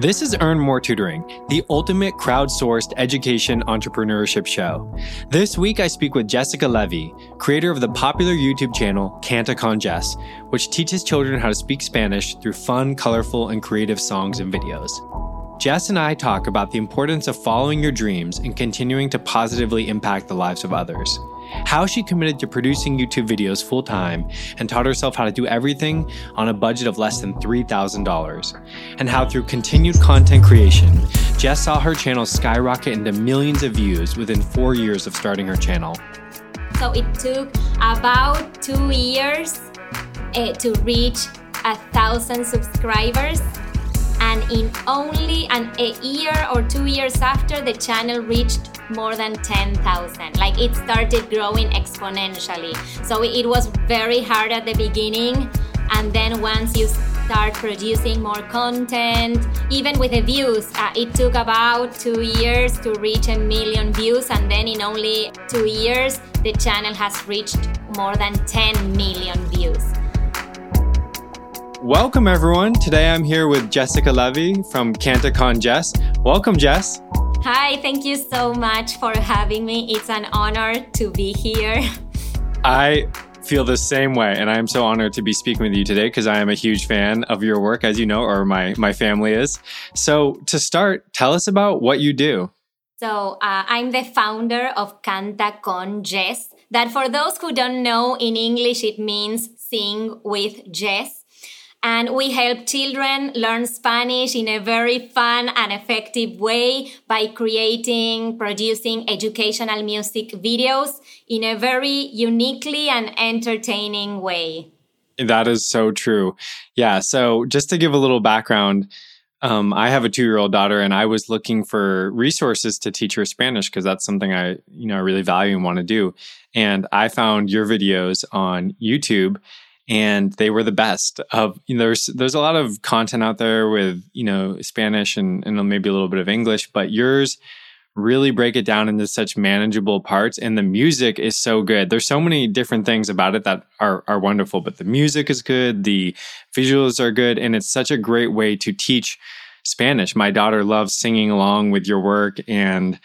This is Earn More Tutoring, the ultimate crowdsourced education entrepreneurship show. This week, I speak with Jessica Levy, creator of the popular YouTube channel Canta con Jess, which teaches children how to speak Spanish through fun, colorful, and creative songs and videos. Jess and I talk about the importance of following your dreams and continuing to positively impact the lives of others how she committed to producing YouTube videos full time and taught herself how to do everything on a budget of less than $3,000, and how through continued content creation, Jess saw her channel skyrocket into millions of views within four years of starting her channel. So it took about two years uh, to reach a thousand subscribers and in only an, a year or two years after the channel reached more than 10,000 like it started growing exponentially. So it was very hard at the beginning. And then once you start producing more content even with the views uh, it took about two years to reach a million views. And then in only two years the channel has reached more than 10 million views Welcome, everyone. Today I'm here with Jessica Levy from Canta con Jess. Welcome, Jess. Hi, thank you so much for having me. It's an honor to be here. I feel the same way, and I am so honored to be speaking with you today because I am a huge fan of your work, as you know, or my, my family is. So, to start, tell us about what you do. So, uh, I'm the founder of Canta con Jess. That, for those who don't know, in English it means sing with Jess and we help children learn Spanish in a very fun and effective way by creating, producing educational music videos in a very uniquely and entertaining way. That is so true. Yeah. So, just to give a little background, um, I have a two-year-old daughter, and I was looking for resources to teach her Spanish because that's something I, you know, I really value and want to do. And I found your videos on YouTube, and they were the best of you know, there's there's a lot of content out there with you know Spanish and, and maybe a little bit of English, but yours really break it down into such manageable parts and the music is so good. There's so many different things about it that are, are wonderful but the music is good the visuals are good and it's such a great way to teach spanish. My daughter loves singing along with your work and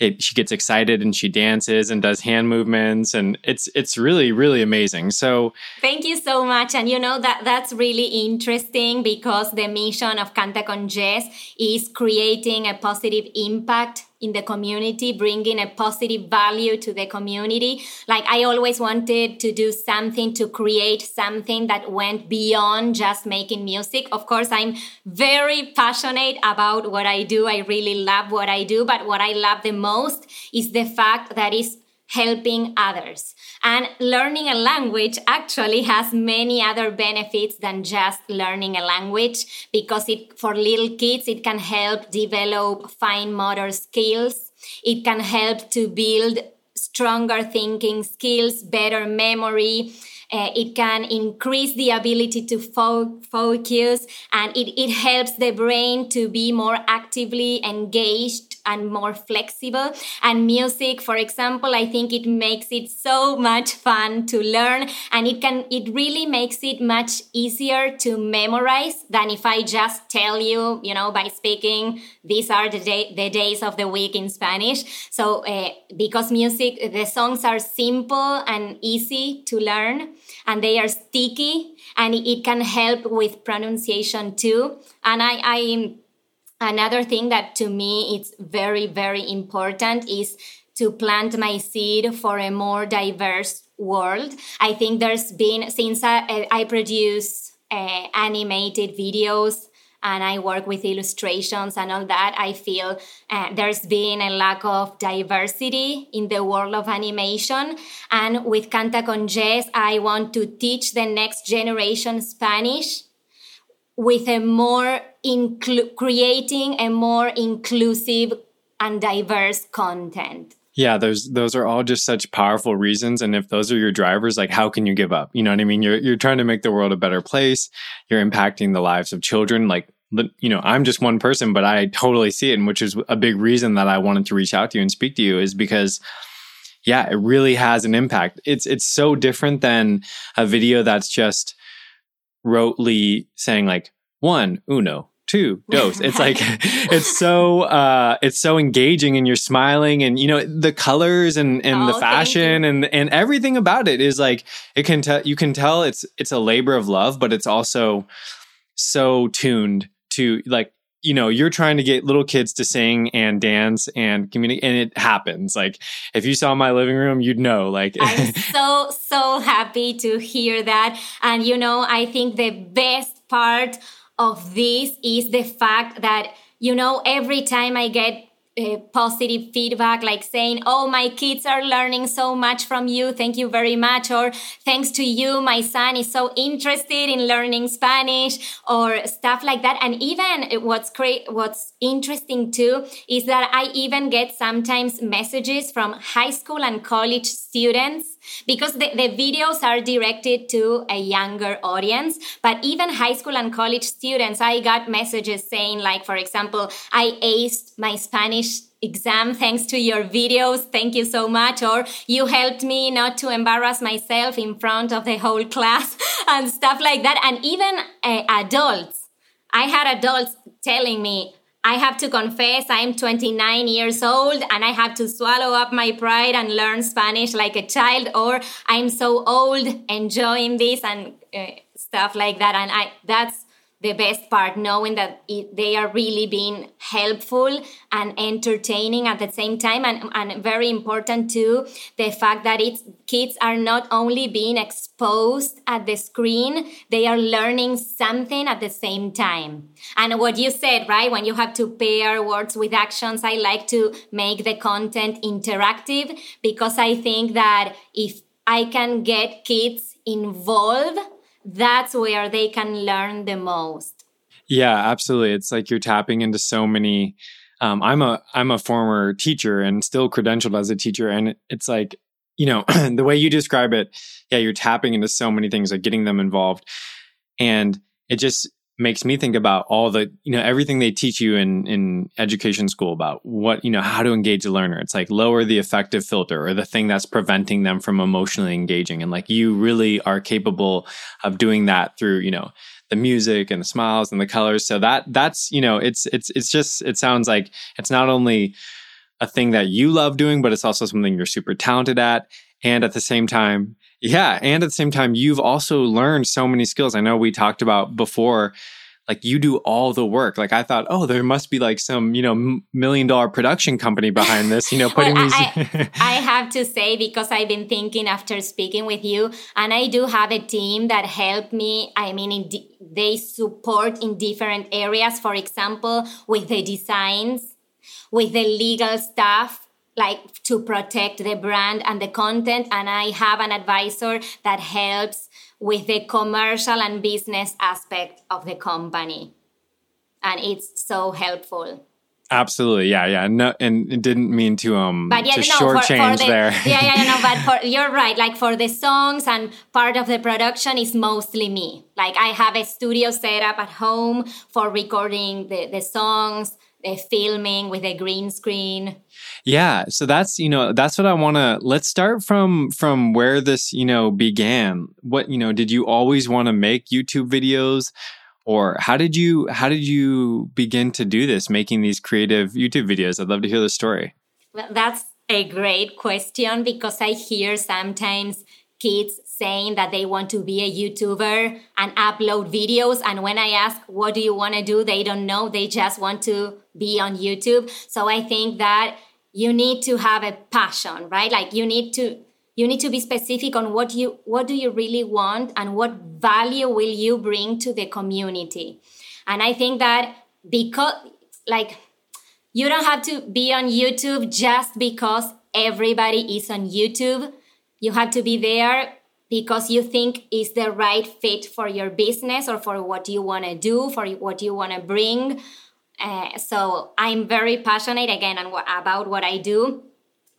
it, she gets excited and she dances and does hand movements and it's it's really really amazing. So thank you so much. And you know that that's really interesting because the mission of canta con jess is creating a positive impact in the community, bringing a positive value to the community. Like I always wanted to do something to create something that went beyond just making music. Of course, I'm very passionate about what I do. I really love what I do, but what I love the most is the fact that it's helping others. And learning a language actually has many other benefits than just learning a language because it, for little kids, it can help develop fine motor skills. It can help to build stronger thinking skills, better memory. Uh, it can increase the ability to fo- focus and it, it helps the brain to be more actively engaged and more flexible. And music, for example, I think it makes it so much fun to learn and it can, it really makes it much easier to memorize than if I just tell you, you know, by speaking, these are the, day, the days of the week in Spanish. So, uh, because music, the songs are simple and easy to learn and they are sticky and it can help with pronunciation too. And I, I Another thing that to me it's very, very important is to plant my seed for a more diverse world. I think there's been, since I, I produce uh, animated videos and I work with illustrations and all that, I feel uh, there's been a lack of diversity in the world of animation. And with Canta con Jess, I want to teach the next generation Spanish with a more inclu- creating a more inclusive and diverse content. Yeah, those those are all just such powerful reasons and if those are your drivers like how can you give up? You know what I mean? You're you're trying to make the world a better place. You're impacting the lives of children like you know, I'm just one person, but I totally see it and which is a big reason that I wanted to reach out to you and speak to you is because yeah, it really has an impact. It's it's so different than a video that's just rotely saying like one, uno, two dos. It's like it's so uh it's so engaging and you're smiling and you know the colors and and oh, the fashion and and everything about it is like it can tell you can tell it's it's a labor of love, but it's also so tuned to like you know you're trying to get little kids to sing and dance and communicate and it happens. Like if you saw my living room you'd know like i'm so so happy to hear that. And you know i think the best part of this is the fact that you know every time i get uh, positive feedback like saying oh my kids are learning so much from you. Thank you very much or thanks to you my son is so interested in learning spanish or stuff like that. And even what's great what's interesting too is that i even get sometimes messages from high school and college students because the, the videos are directed to a younger audience but even high school and college students i got messages saying like for example i aced my spanish exam thanks to your videos thank you so much or you helped me not to embarrass myself in front of the whole class and stuff like that. And even uh, adults i had adults telling me I have to confess I'm 29 years old and I have to swallow up my pride and learn Spanish like a child, or I'm so old enjoying this and uh, stuff like that. And I that's the best part knowing that it, they are really being helpful and entertaining at the same time. And, and very important too the fact that it's kids are not only being exposed at the screen they are learning something at the same time. And what you said right when you have to pair words with actions i like to make the content interactive because i think that if i can get kids involved that's where they can learn the most. Yeah, absolutely. It's like you're tapping into so many. Um, I'm a I'm a former teacher and still credentialed as a teacher, and it's like you know the way you describe it. Yeah, you're tapping into so many things, like getting them involved, and it just makes me think about all the you know everything they teach you in in education school about what you know how to engage a learner. It's like lower the affective filter or the thing that's preventing them from emotionally engaging. And like you really are capable of doing that through you know the music and the smiles and the colors. So that that's you know it's it's it's just it sounds like it's not only a thing that you love doing but it's also something you're super talented at. And at the same time yeah. And at the same time, you've also learned so many skills. I know we talked about before, like you do all the work. Like I thought, oh, there must be like some, you know, million dollar production company behind this, you know, putting well, these. I, I have to say, because I've been thinking after speaking with you, and I do have a team that help me. I mean, di- they support in different areas. For example, with the designs, with the legal stuff like to protect the brand and the content and i have an advisor that helps with the commercial and business aspect of the company and it's so helpful Absolutely, yeah, yeah. No, and it didn't mean to um but yeah, to no, shortchange the, there. yeah, yeah, no, but for, you're right. Like for the songs and part of the production is mostly me. Like I have a studio set up at home for recording the the songs they're filming with a green screen. Yeah so that's you know that's what i want to let's start from from where this you know began. What you know did you always want to make youtube videos? Or how did you how did you begin to do this making these creative youtube videos? I'd love to hear the story. Well, that's a great question because i hear sometimes kids saying that they want to be a YouTuber and upload videos. And when I ask, what do you want to do? They don't know. They just want to be on YouTube. So I think that you need to have a passion, right? Like you need to you need to be specific on what you what do you really want and what value will you bring to the community. And I think that because like you don't have to be on YouTube just because everybody is on YouTube you have to be there because you think is the right fit for your business or for what you want to do, for what you want to bring. Uh, so I'm very passionate again about what I do.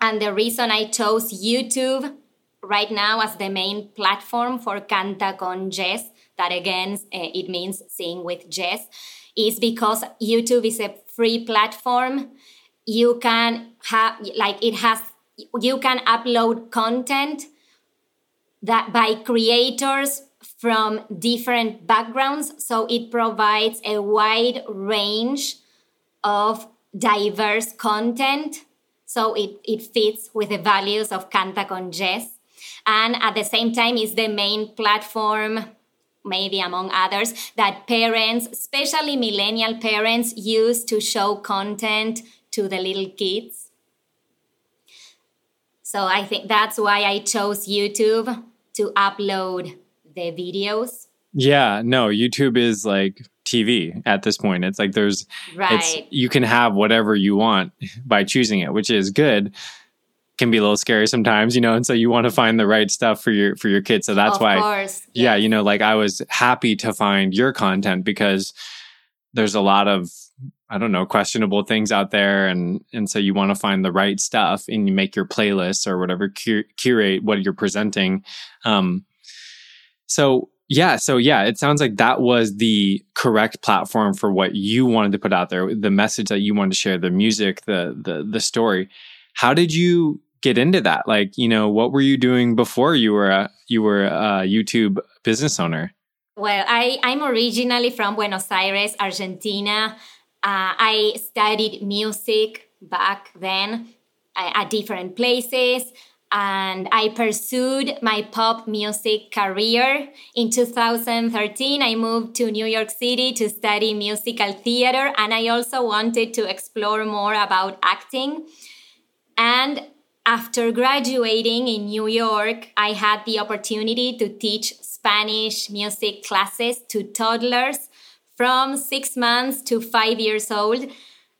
And the reason I chose YouTube right now as the main platform for Canta con Jess, that again, uh, it means sing with Jess, is because YouTube is a free platform. You can have, like, it has you can upload content that by creators from different backgrounds. So it provides a wide range of diverse content. So it, it fits with the values of Canta con Jess. And at the same time, is the main platform, maybe among others, that parents, especially millennial parents, use to show content to the little kids. So I think that's why I chose YouTube to upload the videos. Yeah, no, YouTube is like TV at this point. It's like there's right. you can have whatever you want by choosing it, which is good. Can be a little scary sometimes, you know, and so you want to find the right stuff for your for your kids. So that's of why course, yeah, yes. you know, like I was happy to find your content because there's a lot of I don't know, questionable things out there and and so you want to find the right stuff and you make your playlists or whatever cur- curate what you're presenting. Um so yeah, so yeah, it sounds like that was the correct platform for what you wanted to put out there, the message that you wanted to share, the music, the the the story. How did you get into that? Like, you know, what were you doing before you were a you were a YouTube business owner? Well, I, I'm originally from Buenos Aires, Argentina. Uh, I studied music back then uh, at different places and I pursued my pop music career. In 2013, I moved to New York City to study musical theater, and I also wanted to explore more about acting. And after graduating in New York, I had the opportunity to teach Spanish music classes to toddlers from six months to five years old.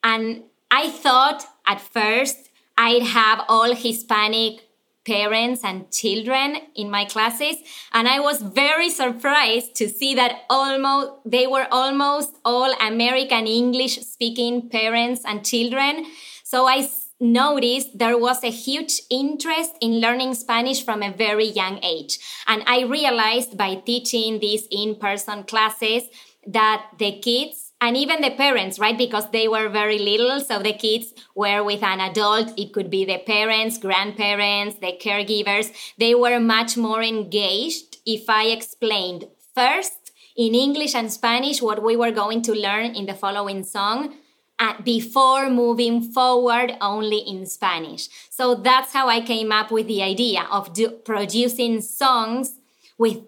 And I thought at first I'd have all Hispanic parents and children in my classes. And i was very surprised to see that almost they were almost all american english speaking parents and children. So i noticed there was a huge interest in learning spanish from a very young age. And i realized by teaching these in-person classes that the kids and even the parents, right? Because they were very little. So the kids were with an adult. It could be the parents, grandparents, the caregivers. They were much more engaged if I explained first in English and Spanish what we were going to learn in the following song uh, before moving forward only in Spanish. So that's how I came up with the idea of producing songs with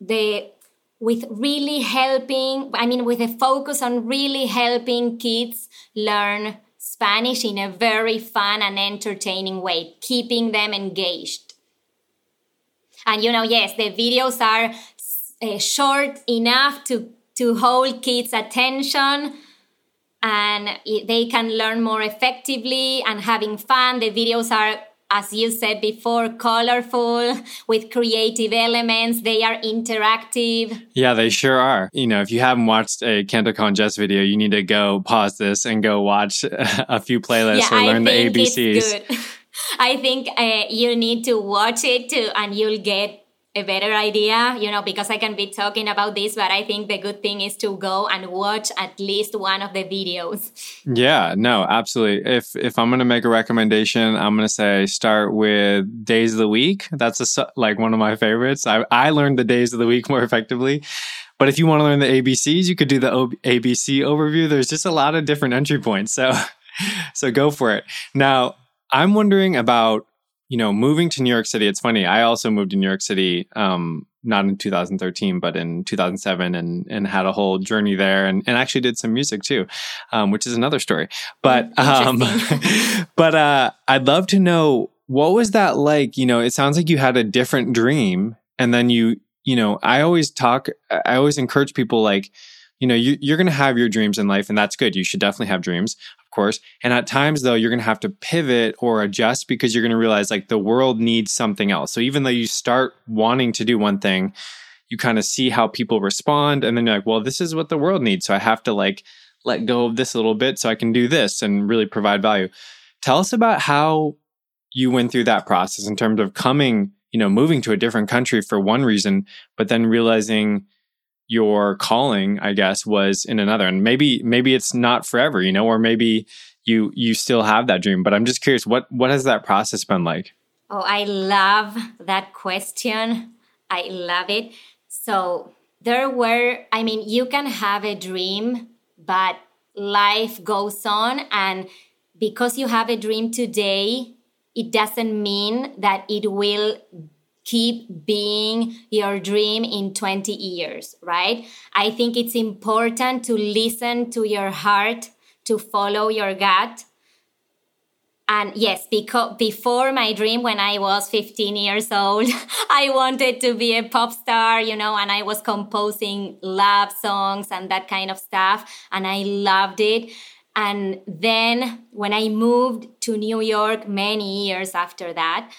the with really helping, I mean, with a focus on really helping kids learn Spanish in a very fun and entertaining way, keeping them engaged. And you know, yes, the videos are uh, short enough to, to hold kids' attention and they can learn more effectively and having fun. The videos are as you said before, colorful with creative elements. They are interactive. Yeah, they sure are. You know, if you haven't watched a Canta con Jess video, you need to go pause this and go watch a few playlists yeah, or learn the ABCs. I think uh, you need to watch it too, and you'll get a better idea, you know, because I can be talking about this, but I think the good thing is to go and watch at least one of the videos. Yeah, no, absolutely. If if I'm going to make a recommendation, I'm going to say start with days of the week. That's a, like one of my favorites. I I learned the days of the week more effectively. But if you want to learn the ABCs, you could do the o- ABC overview. There's just a lot of different entry points. So so go for it. Now, I'm wondering about you know, moving to New York City, it's funny. I also moved to New York City, um, not in 2013, but in 2007 and, and had a whole journey there and, and actually did some music too, um, which is another story. But, um, but, uh, I'd love to know what was that like? You know, it sounds like you had a different dream and then you, you know, I always talk, I always encourage people like, you know, you, you're going to have your dreams in life and that's good. You should definitely have dreams course. And at times, though, you're going to have to pivot or adjust because you're going to realize like the world needs something else. So even though you start wanting to do one thing, you kind of see how people respond. And then you're like, well, this is what the world needs. So I have to like let go of this a little bit so I can do this and really provide value. Tell us about how you went through that process in terms of coming, you know, moving to a different country for one reason, but then realizing your calling i guess was in another. And maybe maybe it's not forever you know or maybe you you still have that dream. But i'm just curious what what has that process been like? Oh i love that question. I love it. So there were, I mean, you can have a dream, but life goes on. And because you have a dream today, it doesn't mean that it will keep being your dream in 20 years, right? I think it's important to listen to your heart, to follow your gut. And yes, because before my dream, when I was 15 years old, I wanted to be a pop star, you know, and I was composing love songs and that kind of stuff. And I loved it. And then when I moved to New York many years after that,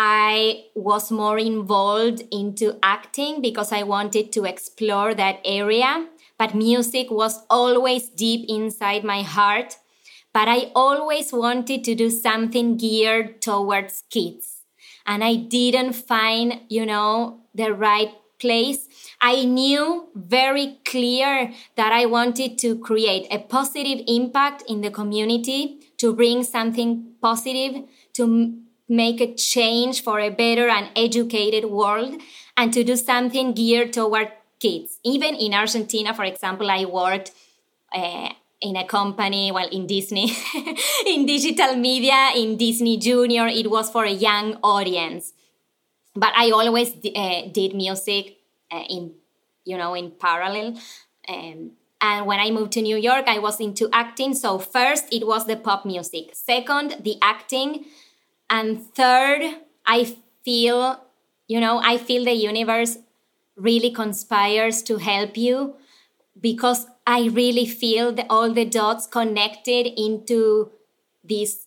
I was more involved into acting because I wanted to explore that area. But music was always deep inside my heart. But I always wanted to do something geared towards kids. And I didn't find, you know, the right place. I knew very clear that I wanted to create a positive impact in the community, to bring something positive, to make a change for a better and educated world and to do something geared toward kids. Even in Argentina, for example, I worked uh, in a company, well, in Disney, in digital media, in Disney Junior. It was for a young audience. But I always uh, did music uh, in, you know, in parallel. Um, and when I moved to New York, I was into acting. So first, it was the pop music. Second, the acting and third, I feel, you know, I feel the universe really conspires to help you because I really feel that all the dots connected into this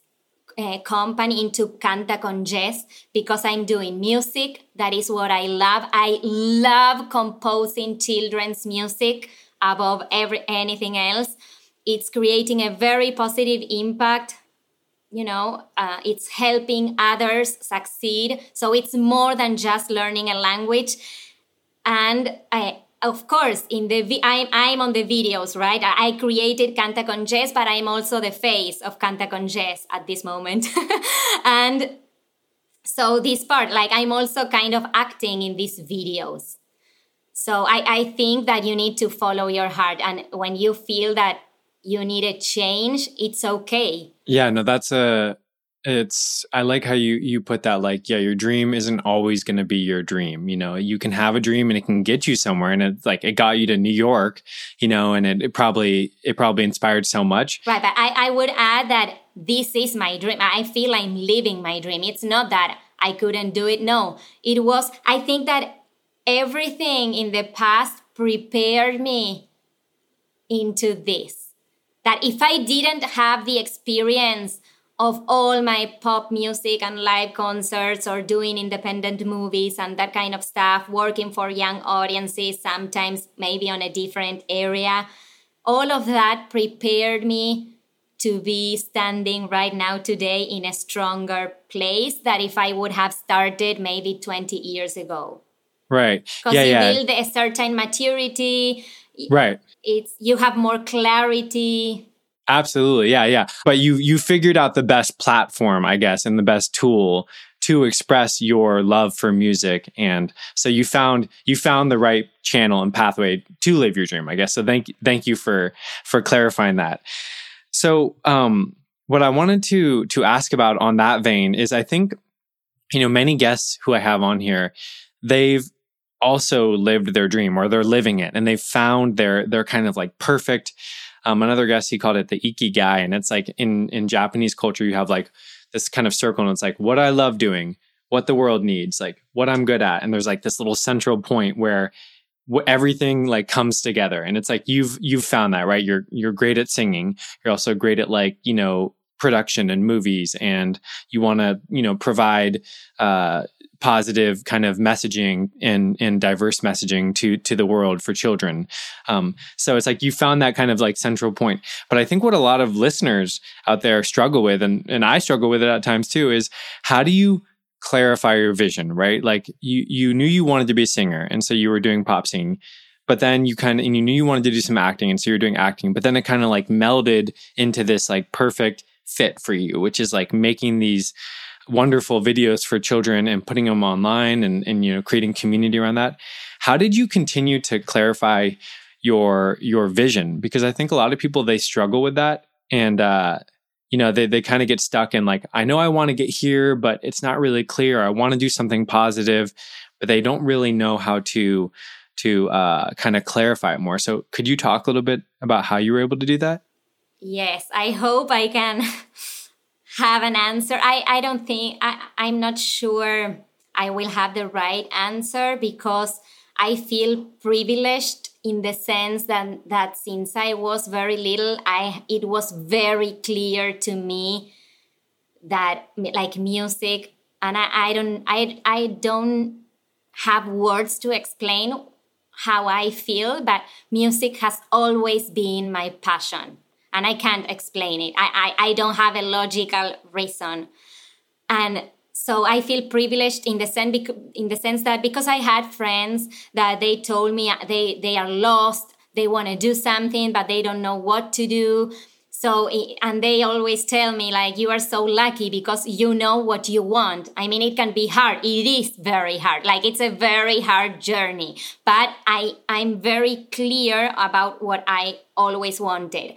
uh, company, into Canta con Jess, because I'm doing music. That is what I love. I love composing children's music above every anything else. It's creating a very positive impact you know uh, it's helping others succeed. So it's more than just learning a language. And I, of course in the I'm, I'm on the videos right? I created canta con jess but i'm also the face of canta con jess at this moment. And so this part like i'm also kind of acting in these videos. So I, I think that you need to follow your heart. And when you feel that you need a change, it's okay. Yeah, no, that's a it's I like how you you put that like yeah your dream isn't always going to be your dream you know? You can have a dream and it can get you somewhere and it's like it got you to New York you know and it, it probably it probably inspired so much. Right but I, I would add that this is my dream. I feel I'm living my dream. It's not that I couldn't do it no. It was I think that everything in the past prepared me into this that if I didn't have the experience of all my pop music and live concerts or doing independent movies and that kind of stuff, working for young audiences, sometimes maybe on a different area, all of that prepared me to be standing right now today in a stronger place that if I would have started maybe 20 years ago. Right. Because yeah, you yeah. build a certain maturity. Right. It's you have more clarity. Absolutely. Yeah yeah. But you you figured out the best platform i guess and the best tool to express your love for music. And so you found you found the right channel and pathway to live your dream i guess. So thank thank you for for clarifying that. So um what i wanted to to ask about on that vein is i think you know many guests who i have on here they've also lived their dream or they're living it and they found their their kind of like perfect um, another guest he called it the ikigai and it's like in in japanese culture you have like this kind of circle and it's like what i love doing what the world needs like what i'm good at and there's like this little central point where everything like comes together and it's like you've you've found that right? You're you're great at singing you're also great at like you know production and movies and you want to you know provide uh, positive kind of messaging and and diverse messaging to to the world for children. Um, so it's like you found that kind of like central point. But I think what a lot of listeners out there struggle with, and and I struggle with it at times too, is how do you clarify your vision, right? Like you you knew you wanted to be a singer, and so you were doing pop singing. But then you kind of and you knew you wanted to do some acting, and so you're doing acting. But then it kind of like melded into this like perfect fit for you, which is like making these wonderful videos for children and putting them online and, and you know creating community around that. How did you continue to clarify your your vision? Because i think a lot of people they struggle with that and uh you know they they kind of get stuck in like i know i want to get here but it's not really clear. I want to do something positive but they don't really know how to to uh kind of clarify it more. So could you talk a little bit about how you were able to do that? Yes i hope i can have an answer. I i don't think i i'm not sure i will have the right answer because i feel privileged in the sense that that since I was very little, I it was very clear to me that like music, and I, I don't I I don't have words to explain how I feel, but music has always been my passion, and I can't explain it. I I, I don't have a logical reason, and so i feel privileged in the sense in the sense that because i had friends that they told me uh, they they are lost they want to do something but they don't know what to do. So and they always tell me like you are so lucky because you know what you want. I mean it can be hard. It is very hard. Like it's a very hard journey. But i i'm very clear about what i always wanted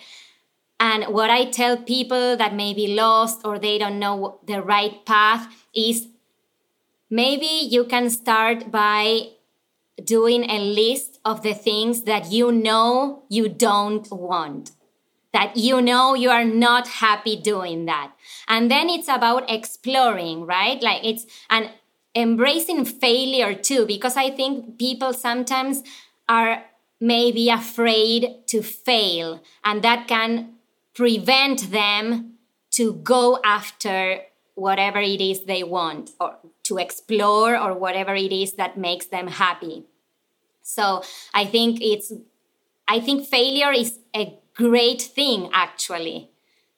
and what I tell people that may be lost or they don't know the right path is maybe you can start by doing a list of the things that you know you don't want that you know you are not happy doing that. And then it's about exploring right? Like it's and embracing failure too because i think people sometimes are maybe afraid to fail and that can prevent them to go after whatever it is they want or to explore or whatever it is that makes them happy. So I think it's, I think failure is a great thing actually.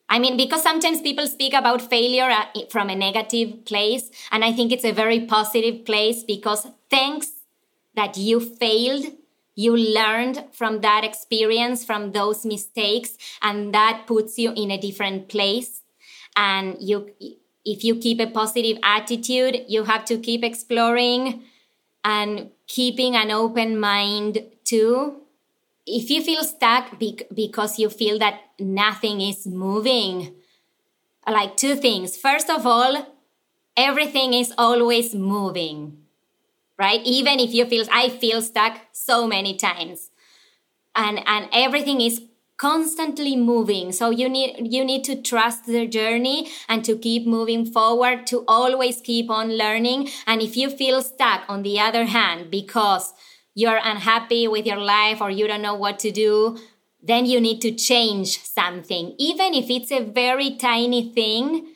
I mean, because sometimes people speak about failure uh, from a negative place, and I think it's a very positive place because thanks that you failed, you learned from that experience, from those mistakes, and that puts you in a different place. And you, if you keep a positive attitude, you have to keep exploring and keeping an open mind too. If you feel stuck because you feel that nothing is moving, like two things. First of all, everything is always moving, right? Even if you feel, I feel stuck so many times. And, and everything is constantly moving so you need you need to trust the journey and to keep moving forward to always keep on learning and if you feel stuck on the other hand because you're unhappy with your life or you don't know what to do then you need to change something even if it's a very tiny thing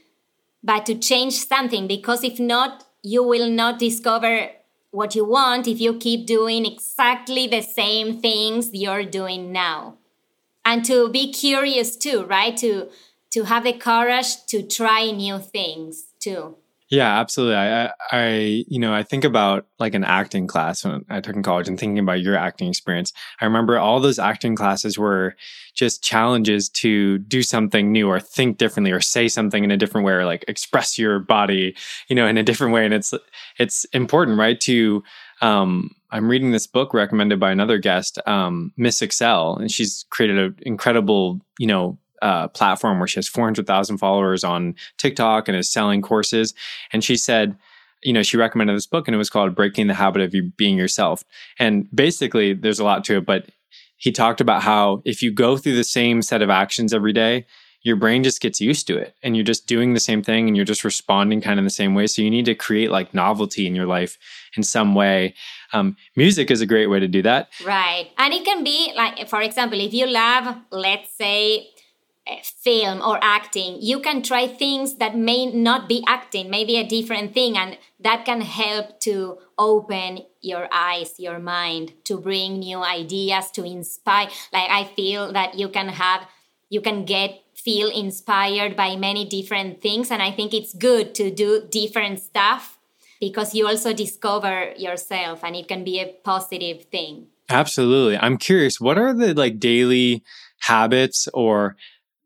but to change something because if not you will not discover what you want if you keep doing exactly the same things you're doing now. And to be curious too right? To to have the courage to try new things too yeah absolutely. I i you know i think about like an acting class when i took in college and thinking about your acting experience. I remember all those acting classes were just challenges to do something new or think differently or say something in a different way or like express your body you know in a different way. And it's it's important right to um I'm reading this book recommended by another guest, um, Miss Excel, and she's created an incredible, you know, uh, platform where she has 400,000 followers on TikTok and is selling courses. And she said, you know, she recommended this book and it was called Breaking the Habit of Being Yourself. And basically, there's a lot to it, but he talked about how if you go through the same set of actions every day, your brain just gets used to it and you're just doing the same thing and you're just responding kind of the same way. So you need to create like novelty in your life in some way. Um, music is a great way to do that. Right. And it can be like, for example, if you love, let's say, Eh, film or acting, you can try things that may not be acting, maybe a different thing, and that can help to open your eyes, your mind, to bring new ideas, to inspire. Like, I feel that you can have, you can get feel inspired by many different things. And I think it's good to do different stuff because you also discover yourself and it can be a positive thing. Absolutely. I'm curious, what are the like daily habits or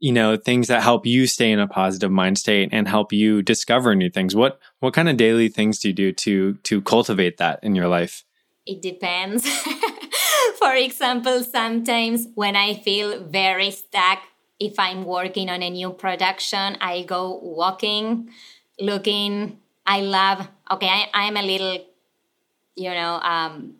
you know things that help you stay in a positive mind state and help you discover new things what what kind of daily things do you do to to cultivate that in your life it depends. For example, sometimes when I feel very stuck, if I'm working on a new production, I go walking, looking. I love, okay, I, I'm a little, you know, um,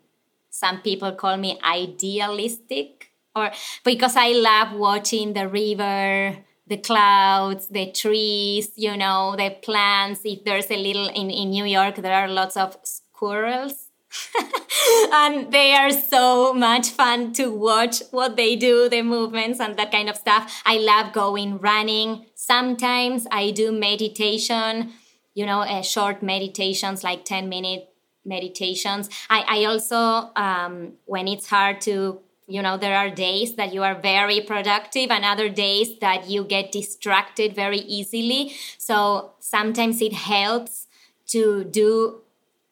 some people call me idealistic or because I love watching the river, the clouds, the trees, you know, the plants. If there's a little in, in New York, there are lots of squirrels. and they are so much fun to watch what they do, the movements and that kind of stuff. I love going running. Sometimes I do meditation, you know, uh, short meditations, like 10 minute meditations. I, I also, um, when it's hard to you know there are days that you are very productive and other days that you get distracted very easily. So sometimes it helps to do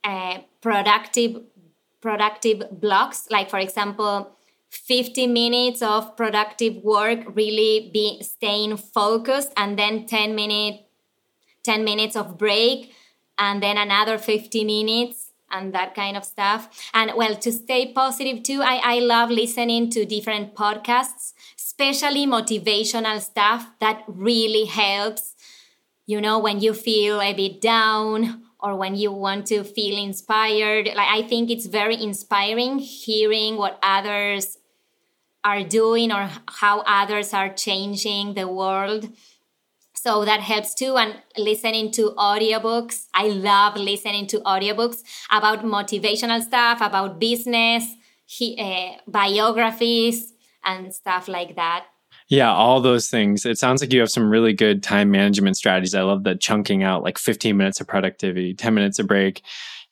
uh, productive productive blocks. Like for example 50 minutes of productive work really be staying focused and then 10 minute 10 minutes of break and then another 50 minutes and that kind of stuff. And well, to stay positive too, I, I love listening to different podcasts, especially motivational stuff that really helps. You know, when you feel a bit down or when you want to feel inspired. Like I think it's very inspiring hearing what others are doing or how others are changing the world so that helps too and listening to audiobooks i love listening to audiobooks about motivational stuff about business he, uh, biographies and stuff like that yeah, all those things. It sounds like you have some really good time management strategies. I love the chunking out like 15 minutes of productivity, 10 minutes of break,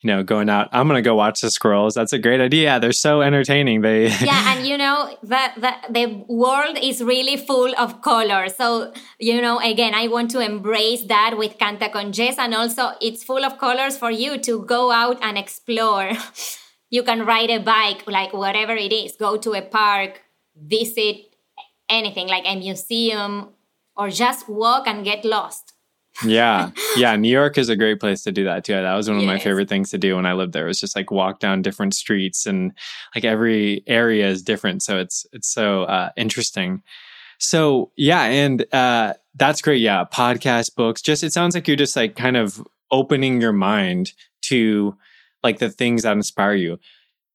you know, going out, I'm going to go watch the squirrels. That's a great idea. They're so entertaining. They Yeah, and you know, that the, the world is really full of colors. So, you know, again, I want to embrace that with Canta con Jess and also it's full of colors for you to go out and explore. you can ride a bike, like whatever it is, go to a park, visit anything like a museum or just walk and get lost yeah. Yeah. New York is a great place to do that too. That was one of yes. my favorite things to do when I lived there. It was just like walk down different streets and like every area is different. So it's, it's so uh, interesting. So yeah. And uh, that's great. Yeah. Podcast, books, just, it sounds like you're just like kind of opening your mind to like the things that inspire you.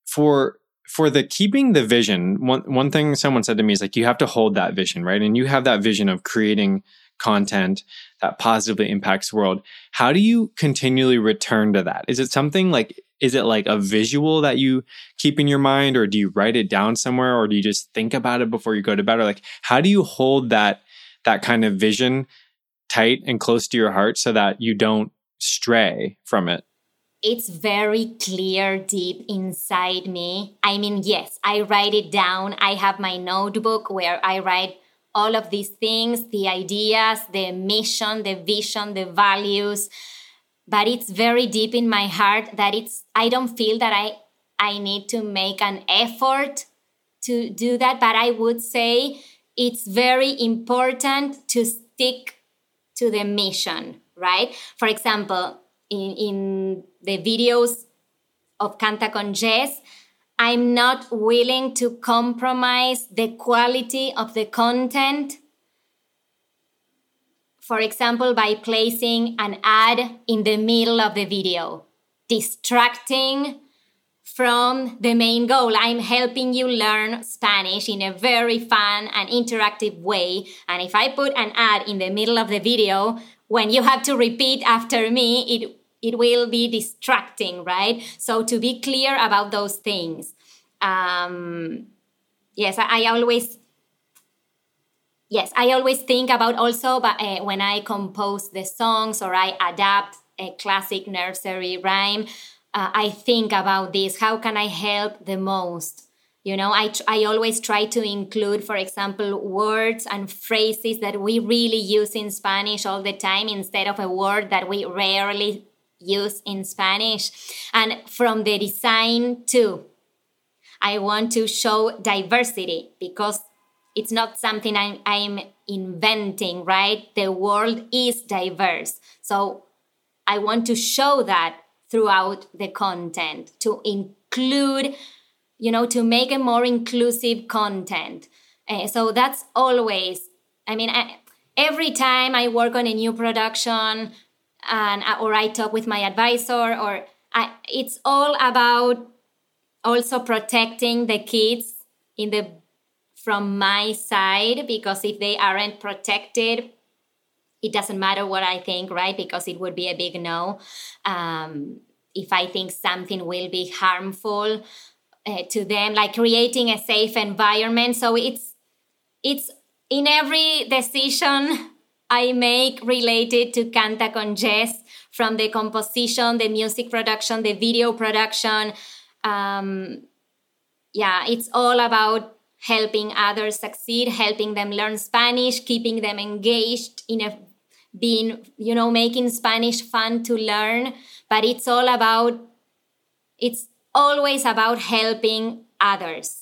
For, for the keeping the vision, one, one thing someone said to me is like, you have to hold that vision, right? And you have that vision of creating content that positively impacts the world. How do you continually return to that? Is it something like, is it like a visual that you keep in your mind, or do you write it down somewhere, or do you just think about it before you go to bed? Or like, how do you hold that, that kind of vision tight and close to your heart so that you don't stray from it? it's very clear deep inside me. I mean, yes, I write it down. I have my notebook where I write all of these things the ideas, the mission, the vision, the values. But it's very deep in my heart that it's, I don't feel that I, I need to make an effort to do that. But I would say it's very important to stick to the mission, right? For example, in, in the videos of Canta con Jess, I'm not willing to compromise the quality of the content. For example, by placing an ad in the middle of the video, distracting from the main goal. I'm helping you learn Spanish in a very fun and interactive way. And if I put an ad in the middle of the video, when you have to repeat after me, it it will be distracting, right? So to be clear about those things. Um, yes, I, I always yes i always think about also but, uh, when i compose the songs or i adapt a classic nursery rhyme uh, i think about this how can i help the most you know I, I always try to include for example words and phrases that we really use in spanish all the time instead of a word that we rarely use in Spanish. And from the design too, I want to show diversity because it's not something I'm, I'm inventing, right? The world is diverse. So I want to show that throughout the content to include, you know, to make a more inclusive content. Uh, so that's always, I mean, I, every time I work on a new production and or I talk with my advisor or I, it's all about also protecting the kids in the from my side because if they aren't protected it doesn't matter what i think right? Because it would be a big no. Um, if i think something will be harmful uh, to them like creating a safe environment. So it's it's in every decision i make related to canta con jess from the composition the music production the video production um, yeah, it's all about helping others succeed, helping them learn Spanish, keeping them engaged in a being, you know, making Spanish fun to learn. But it's all about, it's always about helping others.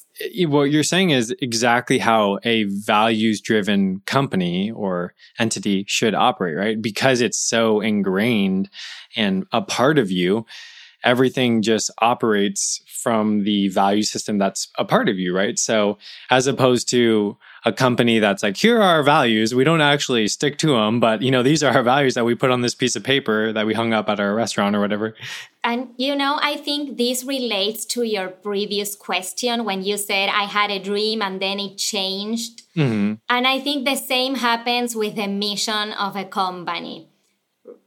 What you're saying is exactly how a values driven company or entity should operate, right? Because it's so ingrained and a part of you everything just operates from the value system that's a part of you, right? So, as opposed to a company that's like, here are our values, we don't actually stick to them, but you know, these are our values that we put on this piece of paper that we hung up at our restaurant or whatever. And you know, I think this relates to your previous question when you said I had a dream and then it changed. Mm-hmm. And I think the same happens with the mission of a company.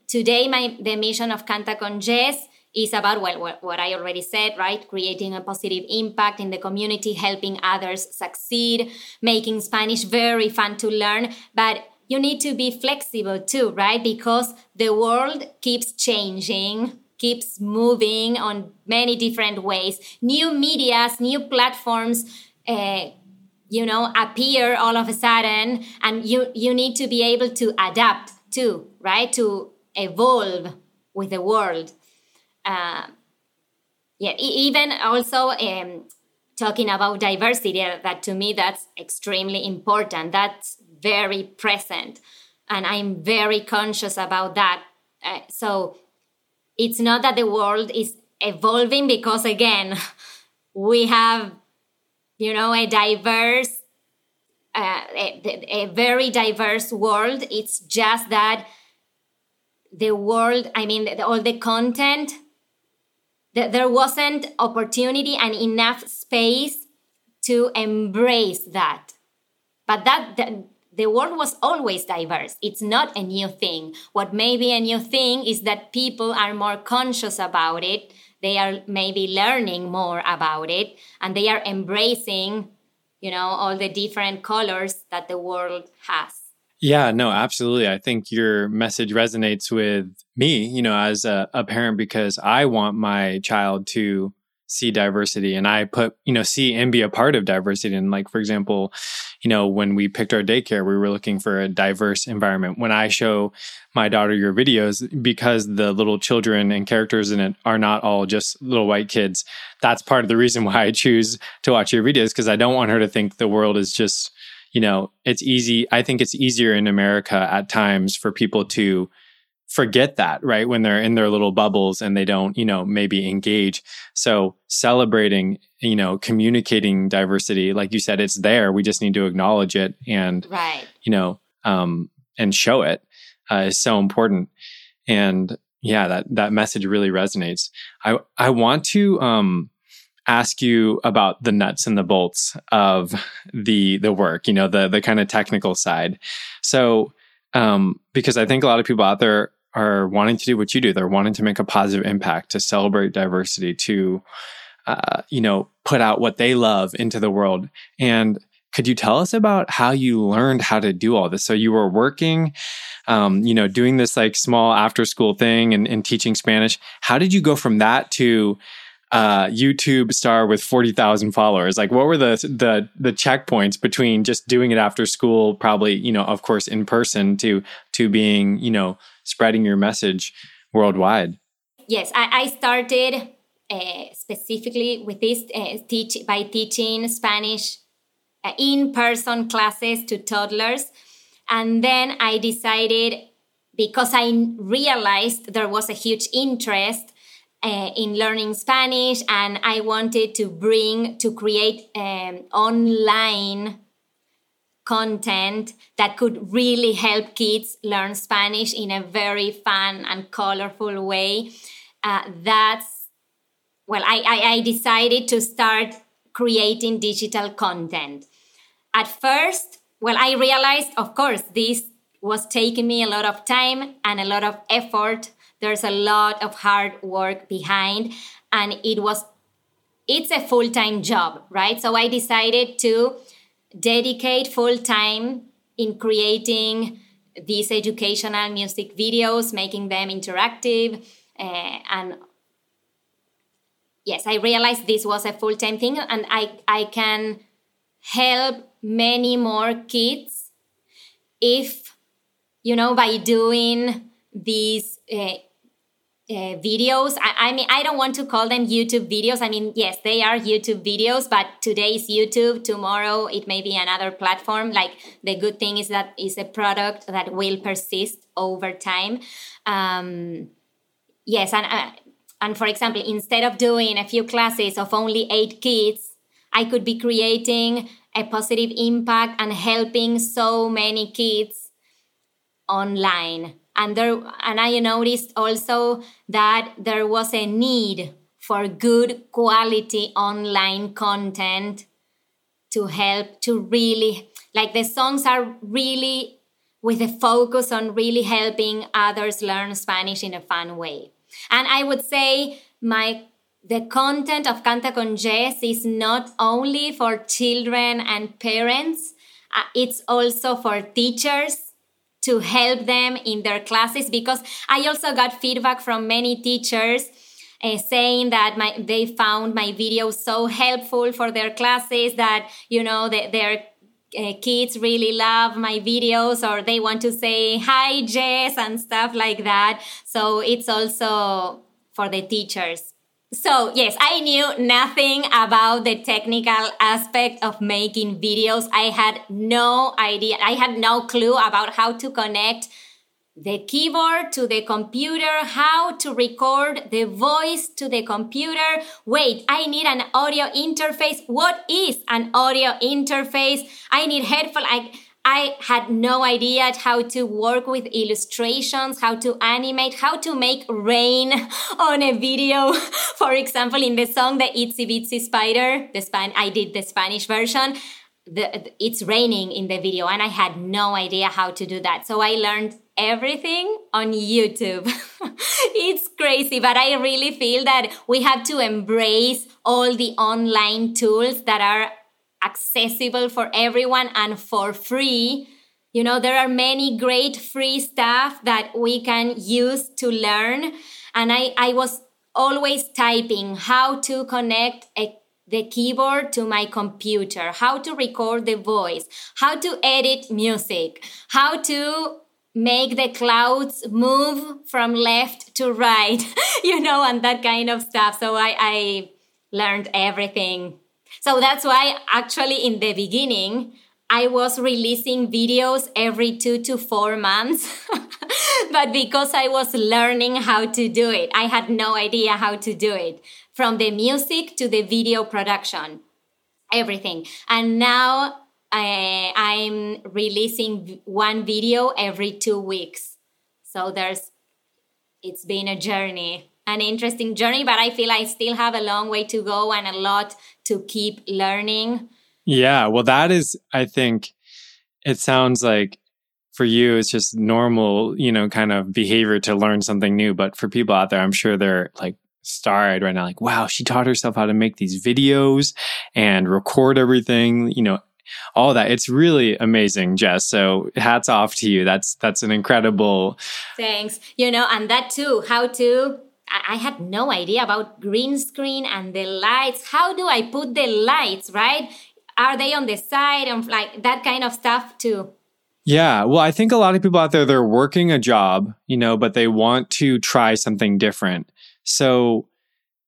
Today, my the mission of Canta con Jess is about well what, what i already said right creating a positive impact in the community helping others succeed making spanish very fun to learn but you need to be flexible too right because the world keeps changing keeps moving on many different ways new medias new platforms uh, you know appear all of a sudden and you you need to be able to adapt too right to evolve with the world uh, yeah, even also um, talking about diversity, uh, that to me that's extremely important. That's very present, and I'm very conscious about that. Uh, so it's not that the world is evolving because again, we have, you know, a diverse. Uh, a, a very diverse world. It's just that the world, I mean, all the content that there wasn't opportunity and enough space to embrace that. But that, that the world was always diverse. It's not a new thing. What may be a new thing is that people are more conscious about it. They are maybe learning more about it and they are embracing, you know, all the different colors that the world has. Yeah, no, absolutely. I think your message resonates with me, you know, as a, a, parent, because I want my child to see diversity and I put, you know, see and be a part of diversity. And like, for example, you know, when we picked our daycare, we were looking for a diverse environment. When I show my daughter your videos, because the little children and characters in it are not all just little white kids, that's part of the reason why I choose to watch your videos, because I don't want her to think the world is just, you know, it's easy. I think it's easier in America at times for people to forget that, right? When they're in their little bubbles and they don't, you know, maybe engage. So celebrating, you know, communicating diversity, like you said, it's there. We just need to acknowledge it and, right. you know, um, and show it uh, is so important. And yeah, that, that message really resonates. I, I want to, um, ask you about the nuts and the bolts of the the work you know the the kind of technical side so um because i think a lot of people out there are wanting to do what you do. They're wanting to make a positive impact to celebrate diversity to uh, you know put out what they love into the world. And could you tell us about how you learned how to do all this? So you were working um, you know doing this like small after school thing and, and teaching spanish. How did you go from that to uh, YouTube star with 40,000 followers? Like what were the, the, the checkpoints between just doing it after school, probably, you know, of course, in person to, to being, you know, spreading your message worldwide? Yes, I, I started uh, specifically with this uh, teach by teaching Spanish uh, in-person classes to toddlers. And then I decided because I realized there was a huge interest uh, in learning Spanish, and I wanted to bring to create um, online content that could really help kids learn Spanish in a very fun and colorful way. Uh, that's well, I, I, I decided to start creating digital content. At first, well, I realized, of course, this was taking me a lot of time and a lot of effort. There's a lot of hard work behind, and it was it's a full-time job, right? So I decided to dedicate full time in creating these educational music videos, making them interactive, uh, and yes, I realized this was a full time thing, and I I can help many more kids if you know by doing these uh, uh, videos. I, I, mean, I don't want to call them YouTube videos. I mean, yes, they are YouTube videos, but today is YouTube. Tomorrow it may be another platform. Like the good thing is that it's a product that will persist over time. Um, yes, and uh, and for example, instead of doing a few classes of only eight kids, I could be creating a positive impact and helping so many kids online and there and i noticed also that there was a need for good quality online content to help to really like the songs are really with a focus on really helping others learn spanish in a fun way. And i would say my the content of canta con jess is not only for children and parents uh, it's also for teachers to help them in their classes because I also got feedback from many teachers uh, saying that my, they found my videos so helpful for their classes that you know that their uh, kids really love my videos or they want to say hi Jess and stuff like that. So it's also for the teachers. So, yes, I knew nothing about the technical aspect of making videos. I had no idea. I had no clue about how to connect the keyboard to the computer, how to record the voice to the computer. Wait, I need an audio interface. What is an audio interface? I need headphone. I, I had no idea how to work with illustrations, how to animate, how to make rain on a video. For example, in the song The Itsy Bitsy Spider, the Span- I did the Spanish version. The, it's raining in the video, and I had no idea how to do that. So I learned everything on YouTube. it's crazy, but I really feel that we have to embrace all the online tools that are accessible for everyone and for free. You know, there are many great free stuff that we can use to learn. And I, I was always typing how to connect a, the keyboard to my computer, how to record the voice, how to edit music, how to make the clouds move from left to right, you know, and that kind of stuff. So I, I learned everything so that's why actually in the beginning, I was releasing videos every two to four months. but because I was learning how to do it, I had no idea how to do it from the music to the video production, everything. And now I, I'm releasing one video every two weeks. So there's, it's been a journey an interesting journey, but I feel I still have a long way to go and a lot to keep learning. Yeah, well, that is, I think, it sounds like for you, it's just normal, you know, kind of behavior to learn something new. But for people out there, I'm sure they're like starred right now, like, wow, she taught herself how to make these videos and record everything, you know, all that. It's really amazing, Jess. So hats off to you. That's that's an incredible Thanks. You know, and that too, how to I had no idea about green screen and the lights. How do I put the lights, right? Are they on the side and like that kind of stuff too? Yeah. Well, I think a lot of people out there, they're working a job, you know, but they want to try something different. So,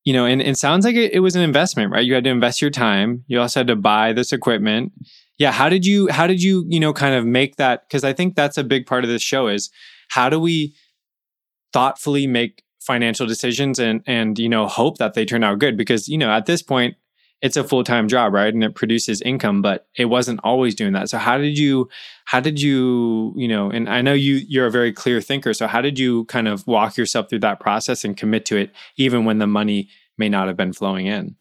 you know, and it sounds like it, it was an investment, right? You had to invest your time. You also had to buy this equipment. Yeah. How did you, how did you, you know, kind of make that? Cause I think that's a big part of this show is how do we thoughtfully make financial decisions and and you know hope that they turn out good because you know at this point it's a full-time job right? And it produces income but it wasn't always doing that. So how did you how did you you know and i know you you're a very clear thinker. So how did you kind of walk yourself through that process and commit to it even when the money may not have been flowing in?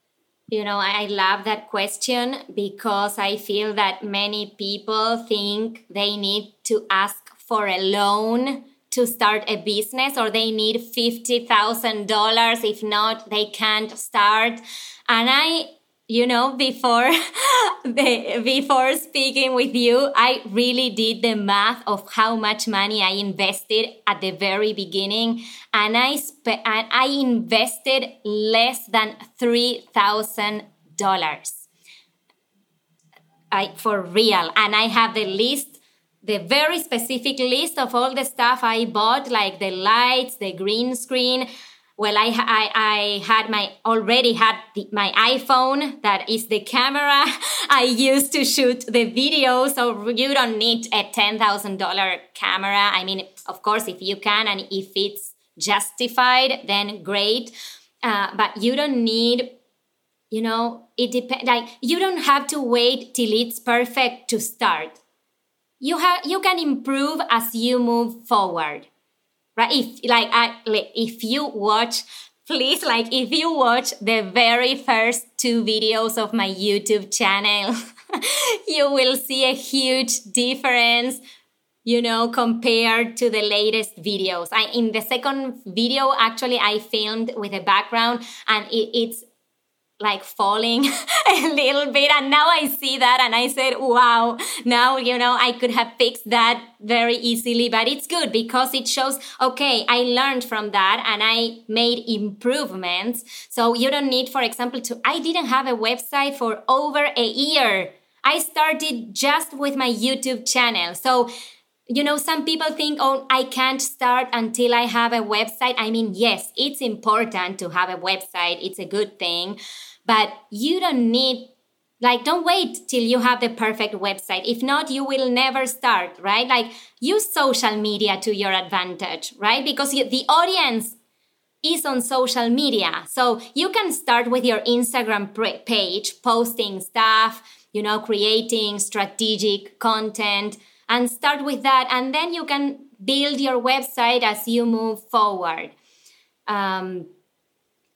You know i love that question because i feel that many people think they need to ask for a loan to start a business or they need $50,000. If not, they can't start. And I, you know, before before speaking with you, I really did the math of how much money I invested at the very beginning, and I spe- and I invested less than three thousand dollars. I for real, and I have the list the very specific list of all the stuff I bought, like the lights, the green screen. Well, I, I, I had my already had the, my iPhone that is the camera I used to shoot the video. So you don't need a ten thousand dollar camera. I mean, of course, if you can and if it's justified, then great. Uh, but you don't need you know it depends like you don't have to wait till it's perfect to start you have you can improve as you move forward right? If like I, if you watch please like if you watch the very first two videos of my youtube channel you will see a huge difference you know compared to the latest videos. I in the second video actually i filmed with a background and it, it's like falling a little bit and now i see that and i said wow now you know i could have fixed that very easily. But it's good because it shows okay i learned from that and i made improvements. So you don't need for example to i didn't have a website for over a year. I started just with my youtube channel. So you know, some people think, oh, I can't start until I have a website. I mean, yes, it's important to have a website, it's a good thing but you don't need like don't wait till you have the perfect website. If not you will never start right? Like use social media to your advantage right? Because the audience is on social media. So you can start with your instagram page posting stuff you know creating strategic content and start with that. And then you can build your website as you move forward. Um,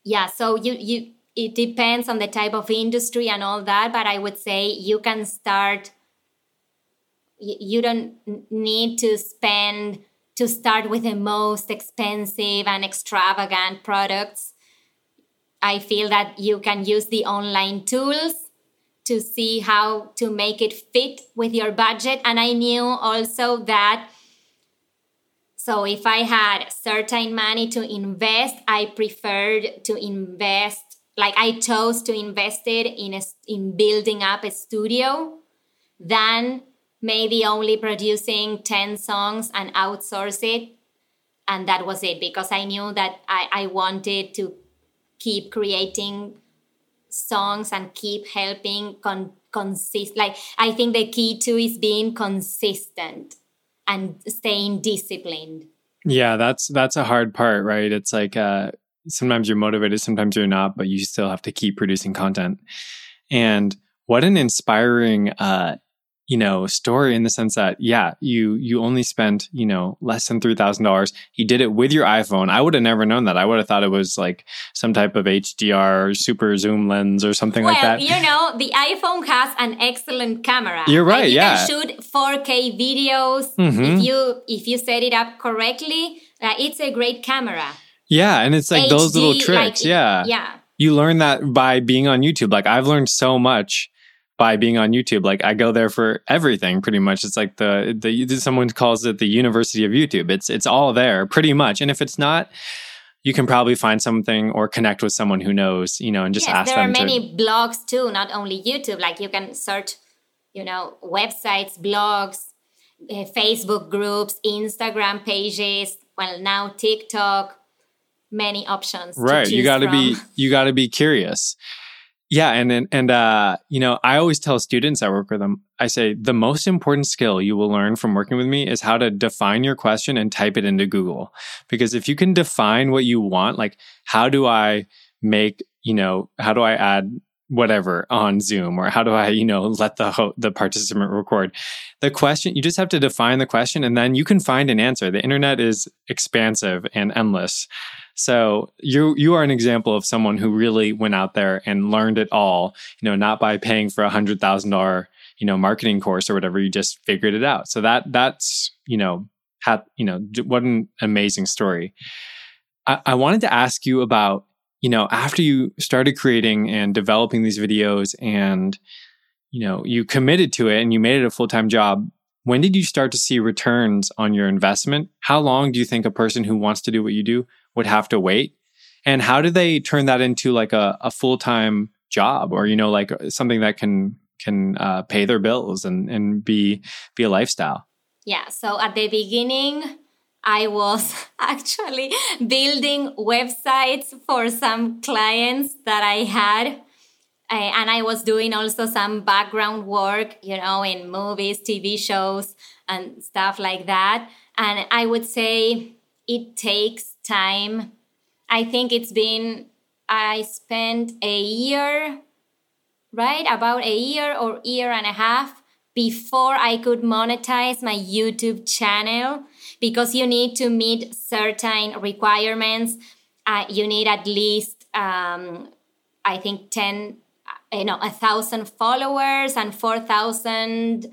yeah so you you it depends on the type of industry and all that but i would say you can start you don't need to spend to start with the most expensive and extravagant products. I feel that you can use the online tools to see how to make it fit with your budget and i knew also that so if i had certain money to invest i preferred to invest like I chose to invest it in a, in building up a studio than maybe only producing 10 songs and outsource it and that was it because I knew that I, I wanted to keep creating songs and keep helping con- consist like I think the key to is being consistent and staying disciplined. Yeah, that's that's a hard part, right? It's like uh sometimes you're motivated, sometimes you're not, but you still have to keep producing content. And what an inspiring uh, you know story in the sense that yeah you you only spent you know less than $3000 you did it with your iphone. I would have never known that. I would have thought it was like some type of hdr super zoom lens or something well, like that. you know the iphone has an excellent camera. You're right you yeah. can shoot 4k videos. Mm-hmm. if you if you set it up correctly uh, it's a great camera yeah, and it's like HD, those little tricks. Like, yeah. Yeah. You learn that by being on YouTube. Like I've learned so much by being on YouTube. Like I go there for everything pretty much. It's like the the someone calls it the University of YouTube. It's it's all there pretty much. And if it's not, you can probably find something or connect with someone who knows, you know, and just yes, ask them. There are many to... blogs too, not only YouTube. Like you can search, you know, websites, blogs, uh, Facebook groups, Instagram pages. Well, now TikTok many options right you got to be you got to be curious Yeah, and and, and uh, you know, I always tell students I work with them. I say the most important skill you will learn from working with me is how to define your question and type it into Google. Because if you can define what you want, like how do I make, you know, how do I add whatever on Zoom or how do I, you know, let the ho- the participant record? The question you just have to define the question and then you can find an answer. The internet is expansive and endless. So you you are an example of someone who really went out there and learned it all, you know, not by paying for a hundred thousand dollar, you know, marketing course or whatever, you just figured it out. So that that's, you know, had you know, what an amazing story. I, I wanted to ask you about you know, after you started creating and developing these videos and, you know, you committed to it and you made it a full time job, when did you start to see returns on your investment? How long do you think a person who wants to do what you do would have to wait? And how do they turn that into like a, a full time job or, you know, like something that can can uh, pay their bills and, and be be a lifestyle? Yeah. So at the beginning, I was actually building websites for some clients that I had. Uh, and I was doing also some background work, you know, in movies, TV shows, and stuff like that. And I would say it takes time. I think it's been, I spent a year, right? About a year or year and a half before I could monetize my YouTube channel because you need to meet certain requirements. Uh, you need at least, um, I think, 10, uh, you know, a thousand followers and 4,000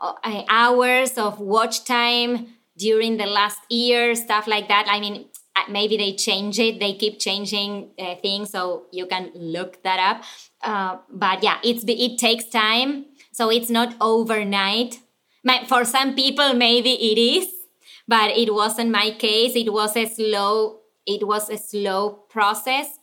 uh, hours of watch time during the last year, stuff like that. I mean, maybe they change it, they keep changing uh, things, so you can look that up. Uh, but yeah, it's it takes time, so it's not overnight. For some people, maybe it is, but it wasn't my case. It was a slow, it was a slow process.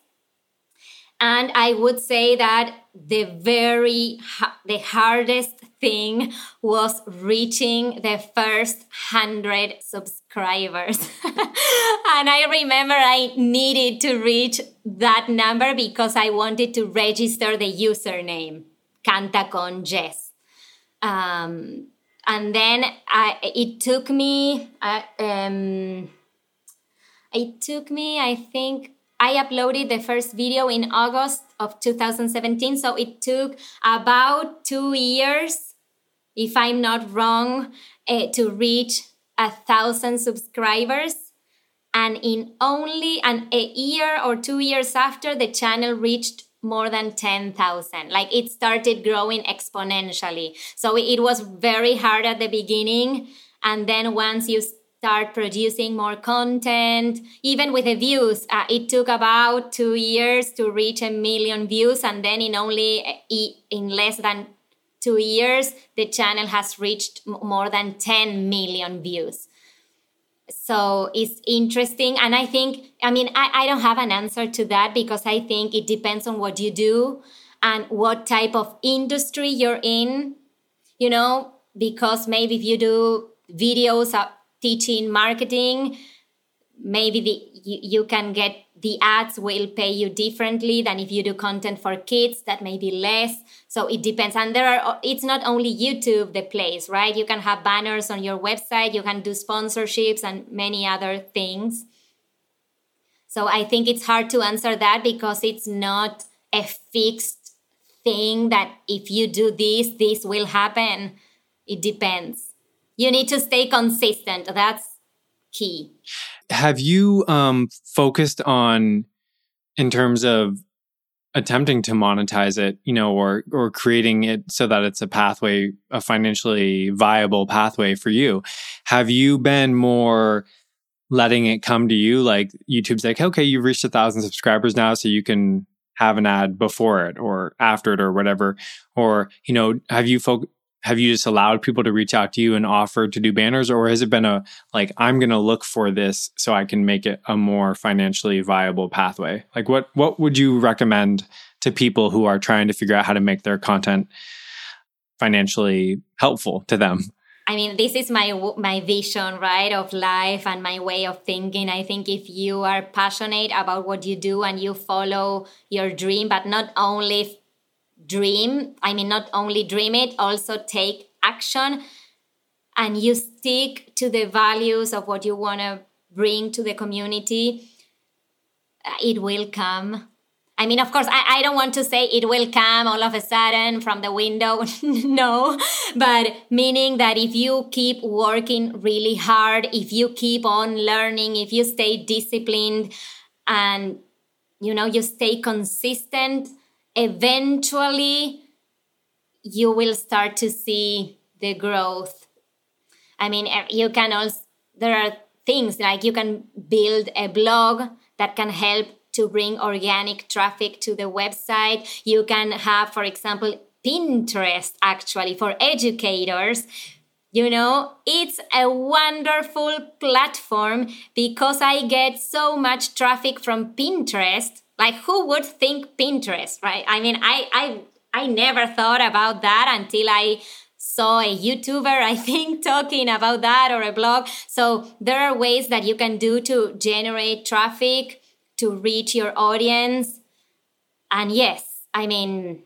And I would say that the very, the hardest thing was reaching the first hundred subscribers. and I remember I needed to reach that number because I wanted to register the username, Canta con Jess. Um, and then I, it took me uh, um, it took me i think i uploaded the first video in august of 2017 so it took about two years if i'm not wrong uh, to reach a thousand subscribers and in only an, a year or two years after the channel reached more than 10,000. Like it started growing exponentially. So it was very hard at the beginning. And then once you start producing more content, even with the views, uh, it took about two years to reach a million views. And then in only, in less than two years, the channel has reached more than 10 million views so it's interesting and i think i mean I, I don't have an answer to that because i think it depends on what you do and what type of industry you're in you know because maybe if you do videos of teaching marketing. Maybe the you, you can get the ads will pay you differently than if you do content for kids that may be less. So it depends. And there are it's not only youtube the place right? You can have banners on your website. You can do sponsorships and many other things. So i think it's hard to answer that because it's not a fixed thing that if you do this this will happen. It depends you need to stay consistent that's key have you um, focused on in terms of attempting to monetize it, you know, or or creating it so that it's a pathway, a financially viable pathway for you? Have you been more letting it come to you? Like YouTube's like, okay, you've reached a thousand subscribers now, so you can have an ad before it or after it or whatever. Or, you know, have you fo- have you just allowed people to reach out to you and offer to do banners? Or has it been a like i'm going to look for this so i can make it a more financially viable pathway? Like what what would you recommend to people who are trying to figure out how to make their content financially helpful to them? I mean, this is my my vision, right, of life and my way of thinking. I think if you are passionate about what you do and you follow your dream, but not only dream i mean not only dream it also take action. And you stick to the values of what you want to bring to the community. Uh, it will come. I mean, of course, I, I don't want to say it will come all of a sudden from the window. no, but meaning that if you keep working really hard, if you keep on learning, if you stay disciplined and, you know, you stay consistent, eventually you will start to see the growth. I mean, eh, you can also, there are things like you can build a blog that can help to bring organic traffic to the website. You can have, for example, Pinterest actually for educators. You know, it's a wonderful platform because I get so much traffic from Pinterest. Like who would think Pinterest, right? I mean, I I I never thought about that until I saw a YouTuber, I think, talking about that or a blog. So there are ways that you can do to generate traffic to reach your audience. And yes, I mean,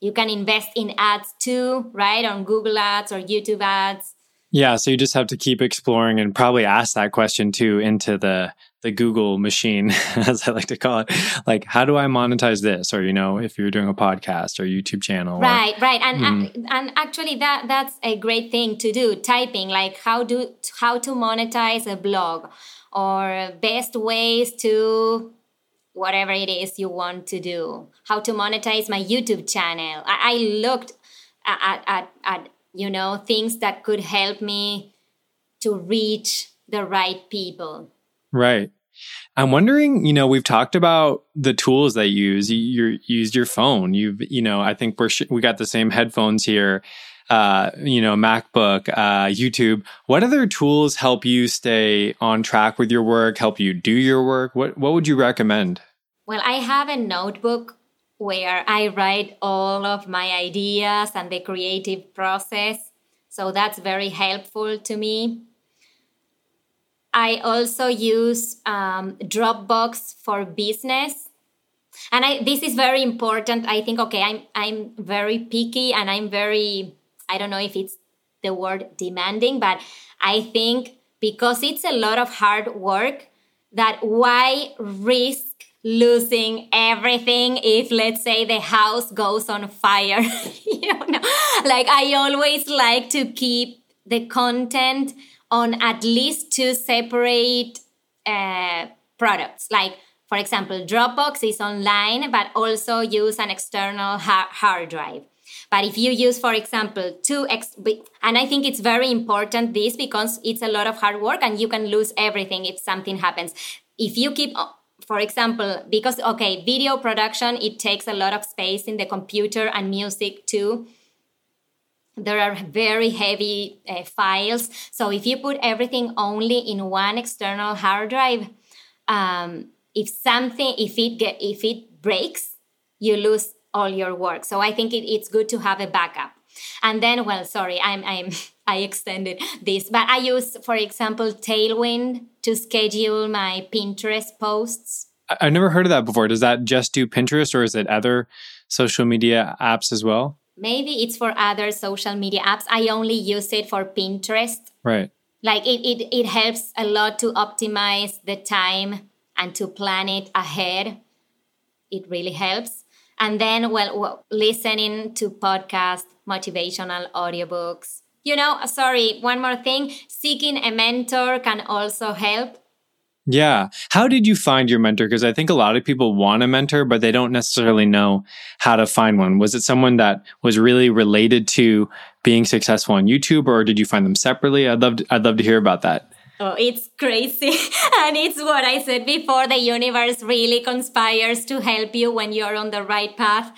you can invest in ads too, right? On Google Ads or YouTube ads. Yeah, so you just have to keep exploring and probably ask that question too into the the Google machine, as I like to call it. Like, how do I monetize this? Or you know, if you're doing a podcast or YouTube channel, right, or, right, and mm. and actually that that's a great thing to do. Typing like how do how to monetize a blog or best ways to whatever it is you want to do how to monetize my youtube channel i, I looked at, at, at you know things that could help me to reach the right people right i'm wondering you know we've talked about the tools that you use you, you used your phone you've you know i think we're sh- we got the same headphones here uh, you know, MacBook, uh, YouTube. What other tools help you stay on track with your work? Help you do your work? What What would you recommend? Well, I have a notebook where I write all of my ideas and the creative process. So that's very helpful to me. I also use um, Dropbox for business. And I, this is very important. I think, okay, I'm, I'm very picky and I'm very I don't know if it's the word demanding, but I think because it's a lot of hard work, that why risk losing everything if let's say the house goes on fire you know like i always like to keep the content on at least two separate uh, products like for example dropbox is online but also use an external hard drive but if you use, for example, two X, and I think it's very important this because it's a lot of hard work and you can lose everything if something happens. If you keep, for example, because, okay, video production, it takes a lot of space in the computer and music too. There are very heavy uh, files. So if you put everything only in one external hard drive, um, if something, if it get, if it breaks, you lose all your work. So I think it, it's good to have a backup. And then, well, sorry, I'm, I'm, I extended this, but I use, for example, Tailwind to schedule my Pinterest posts. I've never heard of that before. Does that just do Pinterest or is it other social media apps as well? Maybe it's for other social media apps. I only use it for Pinterest. Right. Like it, it, it helps a lot to optimize the time and to plan it ahead. It really helps and then well listening to podcasts motivational audiobooks you know sorry one more thing seeking a mentor can also help yeah how did you find your mentor because i think a lot of people want a mentor but they don't necessarily know how to find one was it someone that was really related to being successful on youtube or did you find them separately i'd love to, i'd love to hear about that Oh, it's crazy. and it's what I said before the universe really conspires to help you when you're on the right path.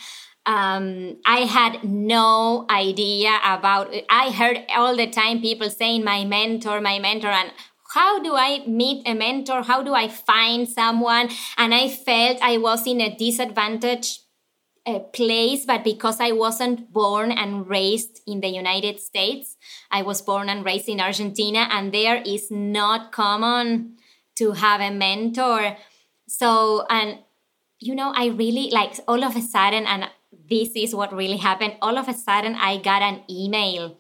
Um, I had no idea about. I heard all the time people saying, my mentor, my mentor, and how do I meet a mentor? How do I find someone? And I felt I was in a disadvantaged a place, but because I wasn't born and raised in the United States, I was born and raised in Argentina, and there is not common to have a mentor. So, and you know, I really like all of a sudden, and this is what really happened. All of a sudden, I got an email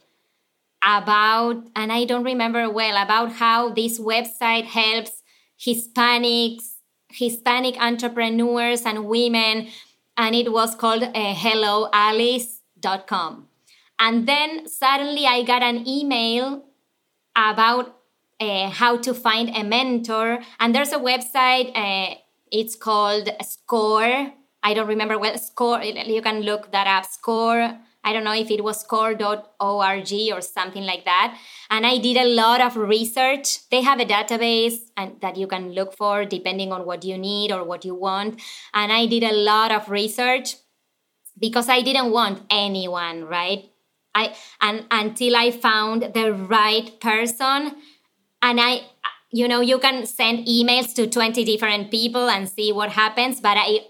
about, and I don't remember well, about how this website helps Hispanics, Hispanic entrepreneurs and women. And it was called uh, helloalice.com. And then suddenly I got an email about uh, how to find a mentor. And there's a website, uh, it's called Score. I don't remember what Score, you can look that up. Score I don't know if it was score.org or something like that. And I did a lot of research. They have a database and that you can look for depending on what you need or what you want. And I did a lot of research because I didn't want anyone, right? I and until I found the right person and I you know you can send emails to 20 different people and see what happens but I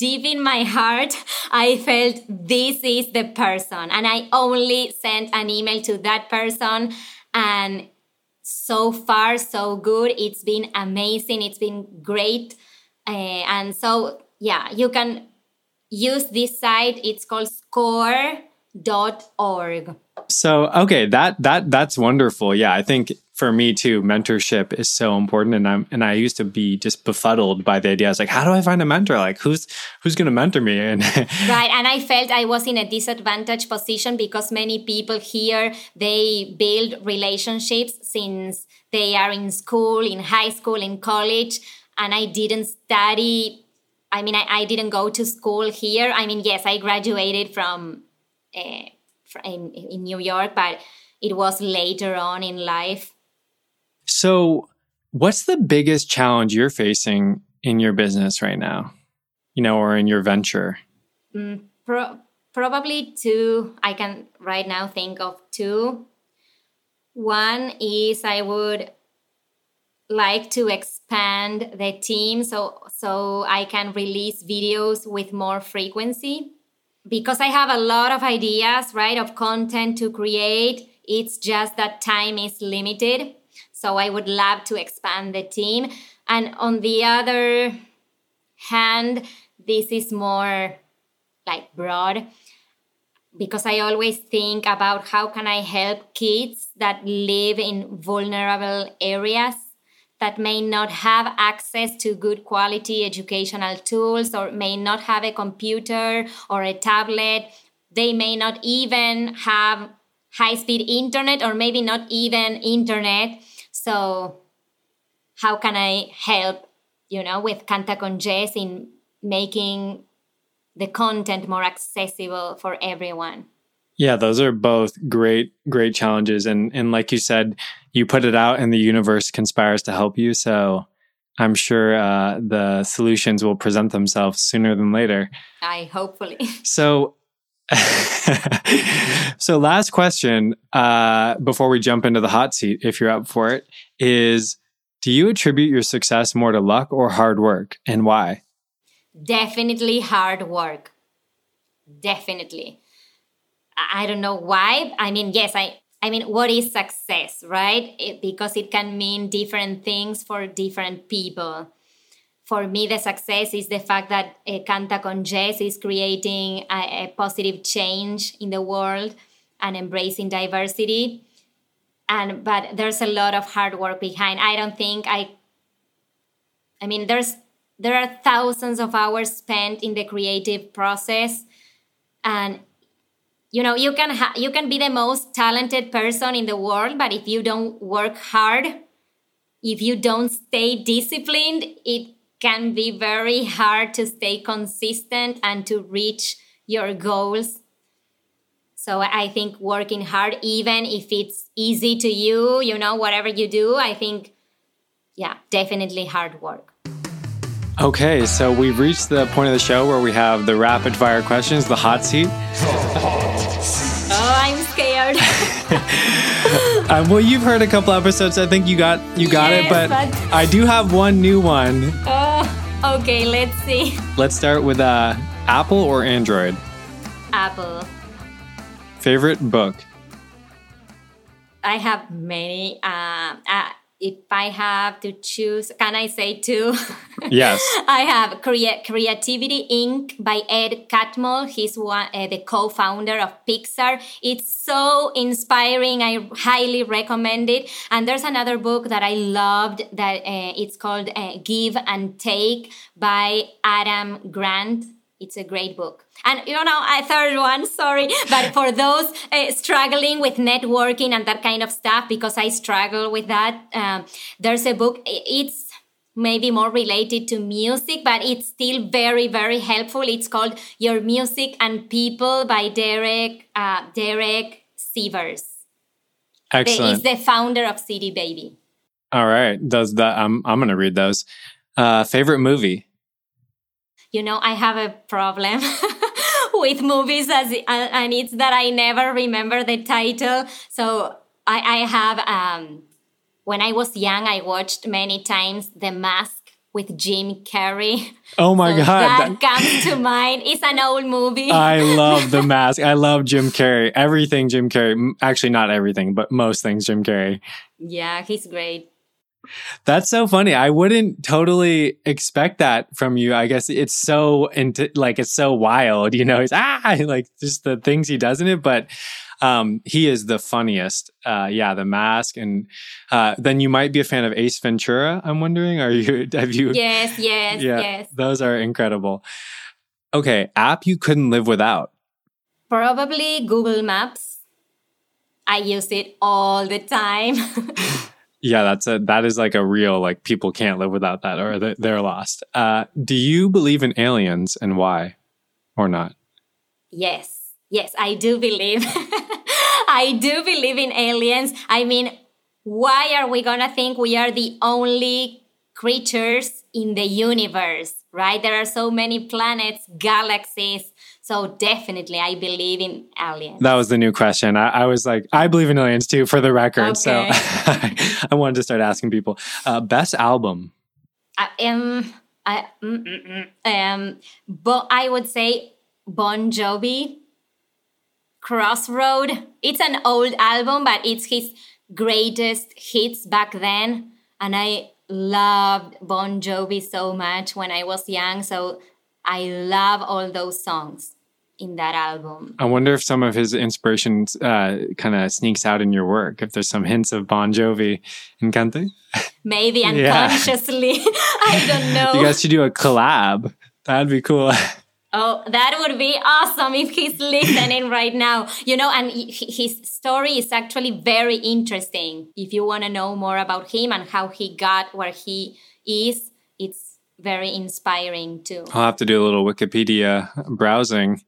deep in my heart, I felt this is the person. And I only sent an email to that person. And so far, so good. It's been amazing. It's been great. Uh, and so, yeah, you can use this site. It's called score.org. So, okay, that that that's wonderful. Yeah, I think for me too, mentorship is so important. And I'm and I used to be just befuddled by the idea. I was like, how do I find a mentor? Like who's who's gonna mentor me? And right. And I felt I was in a disadvantaged position because many people here they build relationships since they are in school, in high school, in college. And I didn't study. I mean, I, I didn't go to school here. I mean, yes, I graduated from uh, in, in New York, but it was later on in life so, what's the biggest challenge you're facing in your business right now? You know, or in your venture? Mm, pro- probably two. I can right now think of two. One is I would like to expand the team so so I can release videos with more frequency because I have a lot of ideas, right, of content to create. It's just that time is limited. So I would love to expand the team. And on the other hand, this is more like broad because I always think about how can I help kids that live in vulnerable areas that may not have access to good quality educational tools or may not have a computer or a tablet. They may not even have high speed internet or maybe not even internet. So, how can I help, you know, with Canta con Jess in making the content more accessible for everyone? Yeah, those are both great, great challenges. And and like you said, you put it out and the universe conspires to help you. So I'm sure uh, the solutions will present themselves sooner than later. I hopefully. So so last question uh, before we jump into the hot seat if you're up for it is do you attribute your success more to luck or hard work and why? Definitely hard work. Definitely. I don't know why. I mean yes i i mean what is success right? It, because it can mean different things for different people for me, the success is the fact that uh, Canta con Jess is creating a, a, positive change in the world and embracing diversity. And but there's a lot of hard work behind. I don't think I. I mean, there's there are thousands of hours spent in the creative process, and you know you can ha- you can be the most talented person in the world, but if you don't work hard, if you don't stay disciplined, it can be very hard to stay consistent and to reach your goals. So I think working hard, even if it's easy to you, you know, whatever you do, I think, yeah, definitely hard work. Okay, so we've reached the point of the show where we have the rapid fire questions, the hot seat. oh, I'm scared. um, well, you've heard a couple episodes. I think you got you got yes, it, but, but, I do have one new one. Oh, okay. Let's see. Let's start with uh, Apple or Android. Apple. Favorite book. I have many. Uh, uh, if I have to choose, can I say two? Yes. I have Crea- Creativity Inc. by Ed Catmull. He's one, uh, the co-founder of Pixar. It's so inspiring. I highly recommend it. And there's another book that I loved that uh, it's called uh, Give and Take by Adam Grant. It's a great book. And you know, a third one, sorry, but for those uh, struggling with networking and that kind of stuff, because I struggle with that, um, there's a book. It's maybe more related to music, but it's still very, very helpful. It's called Your Music and People by Derek uh, Derek Sivers. Excellent. He's the founder of CD Baby. All right. Does that? I'm I'm gonna read those. Uh, favorite movie. You know, I have a problem with movies, as and it's that I never remember the title. So I, I have um, when I was young, I watched many times The Mask with Jim Carrey. Oh my So god. that that- comes to mind. It's an old movie. I love the mask. I love Jim Carrey. Everything Jim Carrey. Actually, not everything, but most things Jim Carrey. yeah, he's great. That's so funny. I wouldn't totally expect that from you. I guess it's so into like it's so wild, you know. He's ah like just the things he does in it, but um he is the funniest. Uh yeah, the mask and uh then you might be a fan of Ace Ventura, I'm wondering. Are you have you Yes, yes, Yeah. yes. Those are incredible. Okay, app you couldn't live without. Probably Google Maps. I use it all the time. Yeah, that's a that is like a real like people can't live without that or they- they're lost. Uh, do you believe in aliens and why, or not? yes, yes, I do believe. I do believe in aliens. I mean, why are we gonna think we are the only creatures in the universe, right? There are so many planets, galaxies. So definitely, I believe in aliens. That was the new question. I, I was like, I believe in aliens too, for the record. So I wanted to start asking people. Uh, best album. I, um, I, mm, mm, mm, um, but I would say Bon Jovi, Cross Road. It's an old album, but it's his greatest hits back then, and I loved Bon Jovi so much when I was young. So I love all those songs in that album. I wonder if some of his inspirations uh, kind of sneaks out in your work. If there's some hints of Bon Jovi in Canta. Maybe Yeah. unconsciously, I don't know. You guys should do a collab. That'd be cool. Oh, that would be awesome if he's listening right now. You know, and his story is actually very interesting. If you want to know more about him and how he got where he is, it's very inspiring too. I'll have to do a little Wikipedia browsing.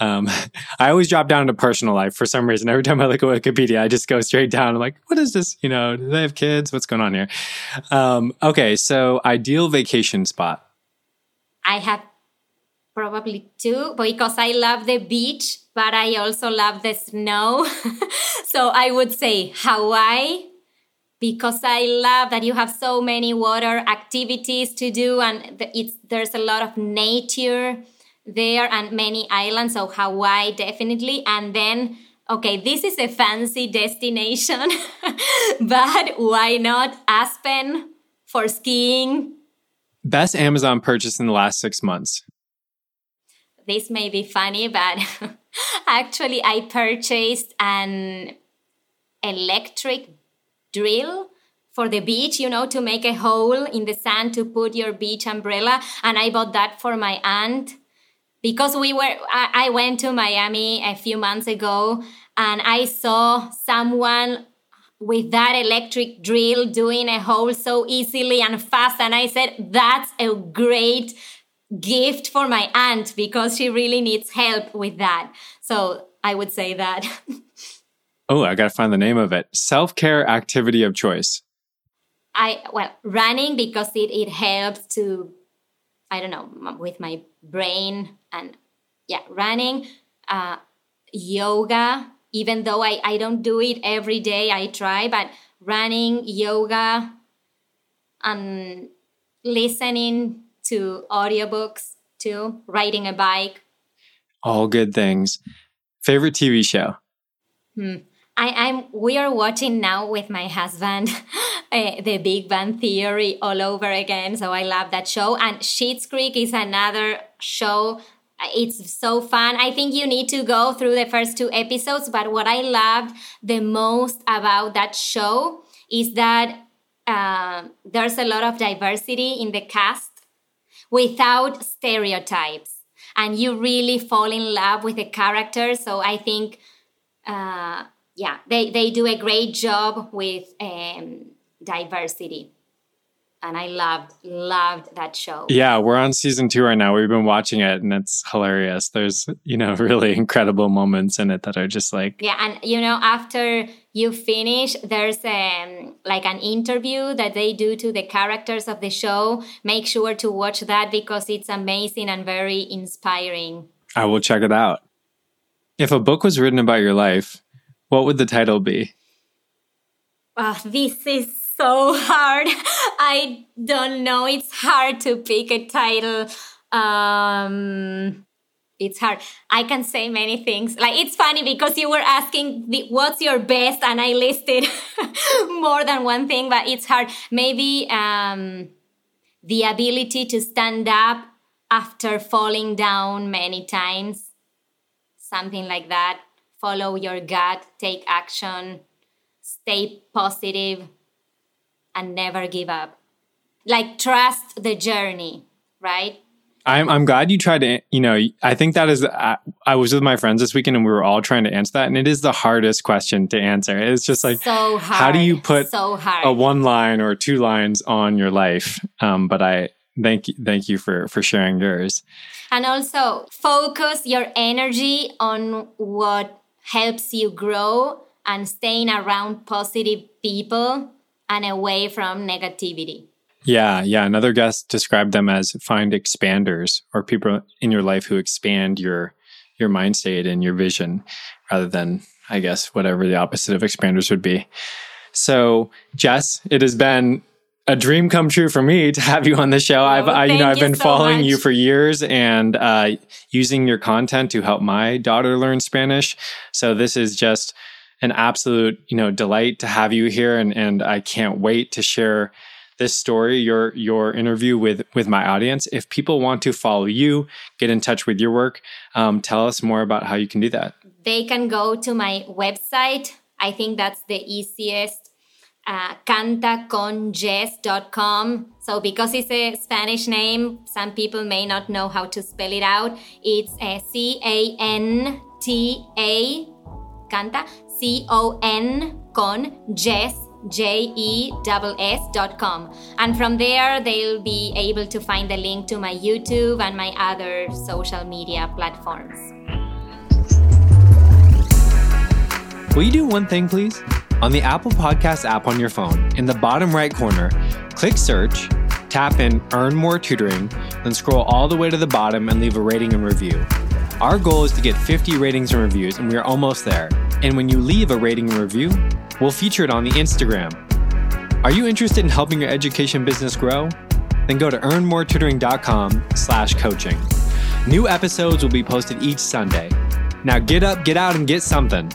Um, I always drop down to personal life for some reason. Every time I look at Wikipedia, I just go straight down. I'm like, what is this? You know, do they have kids? What's going on here? Um, okay, so ideal vacation spot. I have probably two because I love the beach, but I also love the snow. so I would say Hawaii because I love that you have so many water activities to do and it's there's a lot of nature there and many islands. So Hawaii definitely, and then. Okay, this is a fancy destination, but why not Aspen for skiing, Best Amazon purchase in the last six months. this may be funny, but actually, I purchased an electric drill for the beach, you know, to make a hole in the sand to put your beach umbrella. And I bought that for my aunt because we were, I, I went to Miami a few months ago and I saw someone with that electric drill doing a hole so easily and fast. And I said, that's a great gift for my aunt because she really needs help with that. So I would say that. Oh, I got to find the name of it. Self care activity of choice. I, well, running because it, it helps to, I don't know, with my brain and yeah, running, uh, yoga, even though I, I don't do it every day, I try, but running, yoga, and listening to audiobooks too, riding a bike. All good things. Favorite TV show. I, I'm we are watching now with my husband uh, The Big Bang Theory all over again. So I love that show. And Schitt's Creek is another show. It's so fun. I think you need to go through the first two episodes. But what I loved the most about that show is that uh, there's a lot of diversity in the cast without stereotypes. And you really fall in love with the characters. So I think, uh, yeah, they, they do a great job with um, diversity and I loved loved that show. Yeah, we're on season two right now. We've been watching it, and it's hilarious. There's you know really incredible moments in it that are just like yeah, and you know after you finish, there's um like an interview that they do to the characters of the show. Make sure to watch that because it's amazing and very inspiring. I will check it out. If a book was written about your life, what would the title be? Oh, this is so hard. I don't know. It's hard to pick a title. Um, it's hard. I can say many things. Like it's funny because you were asking the, what's your best, and I listed more than one thing, but it's hard. Maybe um, the ability to stand up after falling down many times, something like that. Follow your gut, take action, stay positive and never give up. Like trust the journey, right? I'm I'm glad you tried to. You know, I think that is. I, I, was with my friends this weekend, and we were all trying to answer that, and it is the hardest question to answer. It's just like so hard. How do you put so a one line or two lines on your life? Um, but I thank you, thank you for for sharing yours. And also focus your energy on what helps you grow and staying around positive people and away from negativity. Yeah, yeah. Another guest described them as find expanders or people in your life who expand your your mind state and your vision rather than I guess whatever the opposite of expanders would be. So, Jess, it has been a dream come true for me to have you on the show. Oh, I've, I, you know, I've been so following much. you for years and uh, using your content to help my daughter learn Spanish. So this is just an absolute, you know, delight to have you here, and and I can't wait to share this story, your your interview with with my audience. If people want to follow you, get in touch with your work, um, tell us more about how you can do that. They can go to my website. I think that's the easiest. Uh, cantaconjess.com. So because it's a Spanish name, some people may not know how to spell it out. It's uh, C A N T A Canta C O N con Jess J E S dot com. And from there, they'll be able to find the link to my YouTube and my other social media platforms. Will you do one thing, please? On the Apple Podcast app on your phone, in the bottom right corner, click search, tap in Earn More Tutoring, then scroll all the way to the bottom and leave a rating and review. Our goal is to get 50 ratings and reviews, and we are almost there. And when you leave a rating and review, we'll feature it on the Instagram. Are you interested in helping your education business grow? Then go to earnmoretutoring.com slash coaching. New episodes will be posted each Sunday. Now get up, get out, and get something.